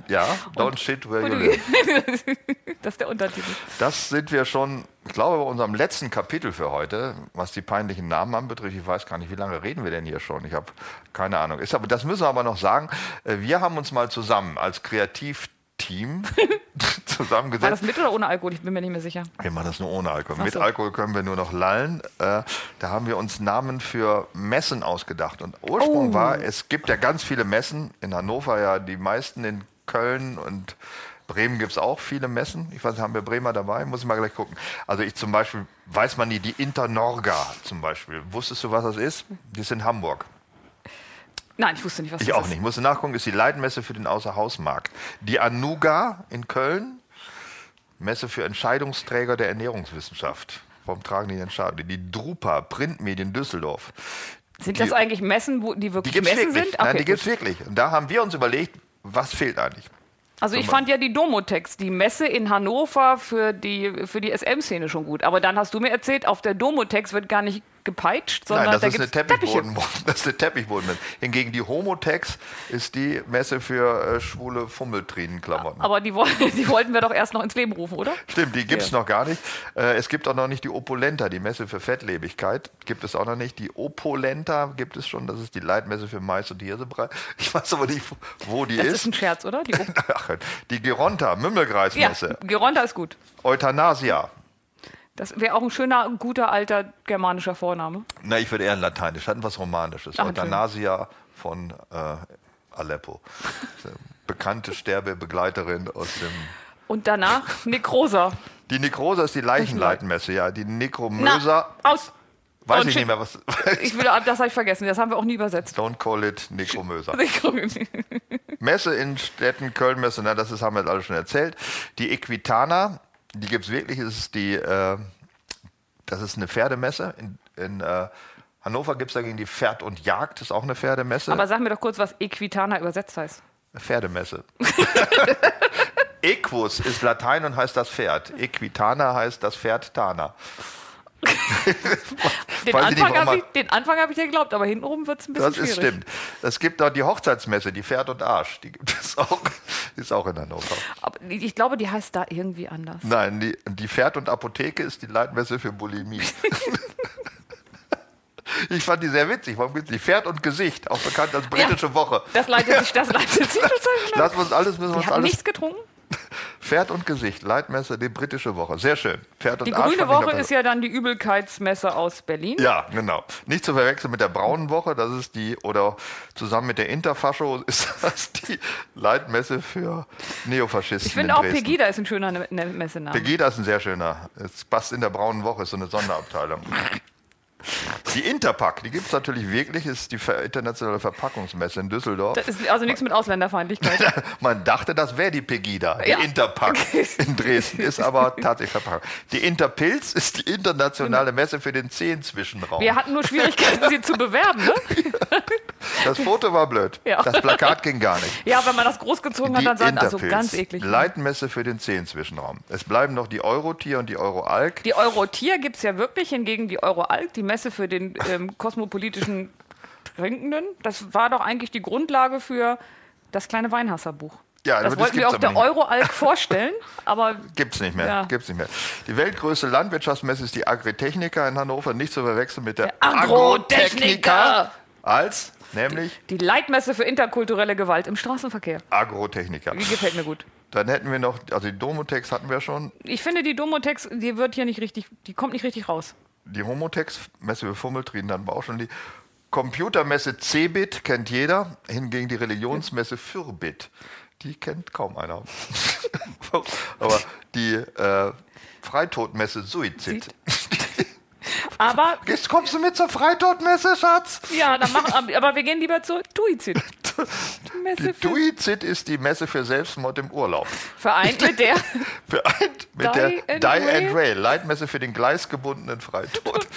Ja, don't shit where you
Und
live.
das ist der Untertitel.
Das sind wir schon, ich glaube, bei unserem letzten Kapitel für heute, was die peinlichen Namen anbetrifft. Ich weiß gar nicht, wie lange reden wir denn hier schon? Ich habe keine Ahnung. Ist aber, das müssen wir aber noch sagen. Äh, Wir haben uns mal zusammen als Kreativteam
War
zusammengesetzt.
das mit oder ohne Alkohol? Ich bin mir nicht mehr sicher.
Wir machen das nur ohne Alkohol.
Ach
Mit
so.
Alkohol können wir nur noch lallen. Äh, da haben wir uns Namen für Messen ausgedacht. Und Ursprung
Oh.
war, es gibt ja ganz viele Messen. In Hannover ja die meisten, in Köln und Bremen gibt es auch viele Messen. Ich weiß nicht, haben wir Bremer dabei? Muss ich mal gleich gucken. Also ich zum Beispiel, weiß man nie, die Internorga zum Beispiel. Wusstest du, was das ist? Die ist in Hamburg.
Nein, ich wusste nicht, was
Ich
das
auch
ist.
nicht. Musste nachgucken, ist die Leitmesse für den Außerhausmarkt. Die Anuga in Köln, Messe für Entscheidungsträger der Ernährungswissenschaft. Warum tragen die den Schaden? Die Drupa, Printmedien Düsseldorf.
Sind das
Die-
eigentlich Messen, wo die
Die
wirklich
es
Messen
wirklich.
sind?
Nein,
Okay,
die gibt es wirklich. Und da haben wir uns überlegt, was fehlt eigentlich?
Also ich fand ja die Domotex, die Messe in Hannover für die, für die SM-Szene schon gut. Aber dann hast du mir erzählt, auf der Domotex wird gar nicht gepeitscht, sondern
Nein, das
da
ist, eine Teppichboden, das ist eine Teppichboden. Hingegen die Homotex ist die Messe für äh, schwule Fummeltrinenklamotten.
Aber die, die wollten wir doch erst noch ins Leben rufen, oder?
Stimmt, die gibt es
Ja.
noch gar nicht. Äh, es gibt auch noch nicht die Opulenta, die Messe für Fettlebigkeit. Gibt es auch noch nicht. Die Opulenta gibt es schon. Das ist die Leitmesse für Mais und Hirsebrei. Ich weiß aber nicht, wo die
Das ist
ist.
ein Scherz, oder? Die,
Ach, die Geronta,
ja,
Mümmelgreismesse.
Geronda ist gut.
Euthanasia.
Das wäre auch ein schöner, guter, alter germanischer Vorname.
Na, ich würde eher ein Lateinisch. Hatten was Romanisches.
Ach,
Euthanasia von äh, Aleppo. Bekannte Sterbebegleiterin aus dem.
Und danach Nekrosa.
Die Nekrosa ist die Leichenleitmesse, ja. Die Nekromösa.
Na, aus.
Weiß ich nicht mehr, was.
Ich will, das habe ich vergessen. Das haben wir auch nie übersetzt.
Don't call it Nekromösa. Messe in Städten, Köln-Messe, na, das ist, haben wir jetzt alle schon erzählt. Die Equitana, die gibt es wirklich, das ist, die, äh, das ist eine Pferdemesse. In, in äh, Hannover gibt es dagegen die Pferd und Jagd, das ist auch eine Pferdemesse.
Aber sag mir doch kurz, was Equitana übersetzt heißt.
Pferdemesse. Equus ist Latein und heißt das Pferd. Equitana heißt das Pferd Tana.
Den
nicht,
Anfang habe
man-
ich, den Anfang hab ich dir geglaubt, aber hintenrum wird es ein bisschen
Das ist
schwierig.
stimmt. Es gibt auch die Hochzeitsmesse, die Pferd und Arsch. Die gibt es auch. Die ist auch in Hannover.
Aber ich glaube, die heißt da irgendwie anders.
Nein, die, die Pferd und Apotheke ist die Leitmesse für Bulimie. ich fand die sehr witzig. Warum gibt's die Pferd und Gesicht, auch bekannt als britische Woche.
Das leitet sich, das leitet sich schnell.
Lassen wir uns alles, müssen wir uns alles.
nichts getrunken.
Pferd und Gesicht, Leitmesse, die britische Woche. Sehr schön. Pferd und
Die
Arsch
grüne Woche ist ja dann die Übelkeitsmesse aus Berlin.
Ja, genau. Nicht zu verwechseln mit der braunen Woche, das ist die, oder zusammen mit der Interfascho ist das die Leitmesse für Neofaschisten.
Ich finde
in
auch
Dresden.
Pegida ist ein schöner ne ne Messename.
Pegida ist ein sehr schöner. Es passt in der braunen Woche, ist so eine Sonderabteilung. Die Interpack, die gibt es natürlich wirklich, ist die internationale Verpackungsmesse in Düsseldorf.
Das ist also nichts mit Ausländerfeindlichkeit.
Man dachte, das wäre die Pegida, die
Ja.
Interpack in Dresden, ist aber tatsächlich Verpackung. Die Interpilz ist die internationale Messe für den Zehenzwischenraum.
Wir hatten nur Schwierigkeiten, sie zu bewerben. Ne?
Das Foto war blöd.
Ja.
Das Plakat ging gar nicht.
Ja, wenn man das großgezogen hat, dann sagt also
Interpilz,
ganz eklig.
Leitmesse für den Zehenzwischenraum. Es bleiben noch die Eurotier und die Euroalk.
Die Eurotier gibt es ja wirklich, hingegen die Euroalk, die Messe für den ähm, kosmopolitischen Trinkenden, das war doch eigentlich die Grundlage für das kleine Weinhasserbuch.
Ja,
das
das
wollten wir auf der. Euroalk vorstellen, aber
Gibt's nicht mehr.
Ja.
Gibt's nicht mehr. Die weltgrößte Landwirtschaftsmesse ist die Agritechnica in Hannover, nicht zu verwechseln mit der,
Der Agrotechnica.
Als, nämlich
die Leitmesse für interkulturelle Gewalt im Straßenverkehr.
Agrotechnica.
Die gefällt mir gut.
Dann hätten wir noch, also die Domotex hatten wir schon,
Ich finde, die Domotex, die wird hier nicht richtig, die kommt nicht richtig raus.
Die Homotex, Messe für Fummeltrien, hatten wir auch schon die Computermesse Cebit, kennt jeder, hingegen die Religionsmesse Fürbit, die kennt kaum einer. Aber die äh, Freitodmesse Suizid.
Aber
Jetzt kommst du mit zur Freitodmesse, Schatz?
ja, dann machen, aber wir gehen lieber zur Duizid.
Die Duizid ist die Messe für Selbstmord im Urlaub.
vereint mit der
Vereint mit
Die
der
and
Die
Rail.
and Rail, Leitmesse für den gleisgebundenen Freitod.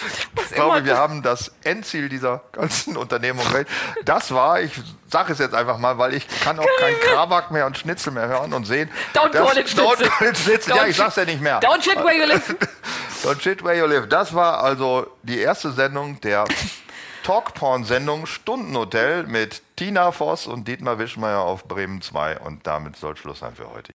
Ich
immer-
glaube, wir haben das Endziel dieser ganzen Unternehmung. erreicht. Das war, ich sage es jetzt einfach mal, weil ich kann auch kein Krabak mehr und Schnitzel mehr hören und sehen.
Don't
Das-
call it Schnitzel.
Don't call it Schnitzel. Ja, ich sag's ja nicht mehr.
Don't shit where you live.
Don't shit where you live. Das war also die erste Sendung der Talkporn-Sendung Stundenhotel mit Tina Voss und Dietmar Wischmeier auf Bremen 2. Und damit soll Schluss sein für heute.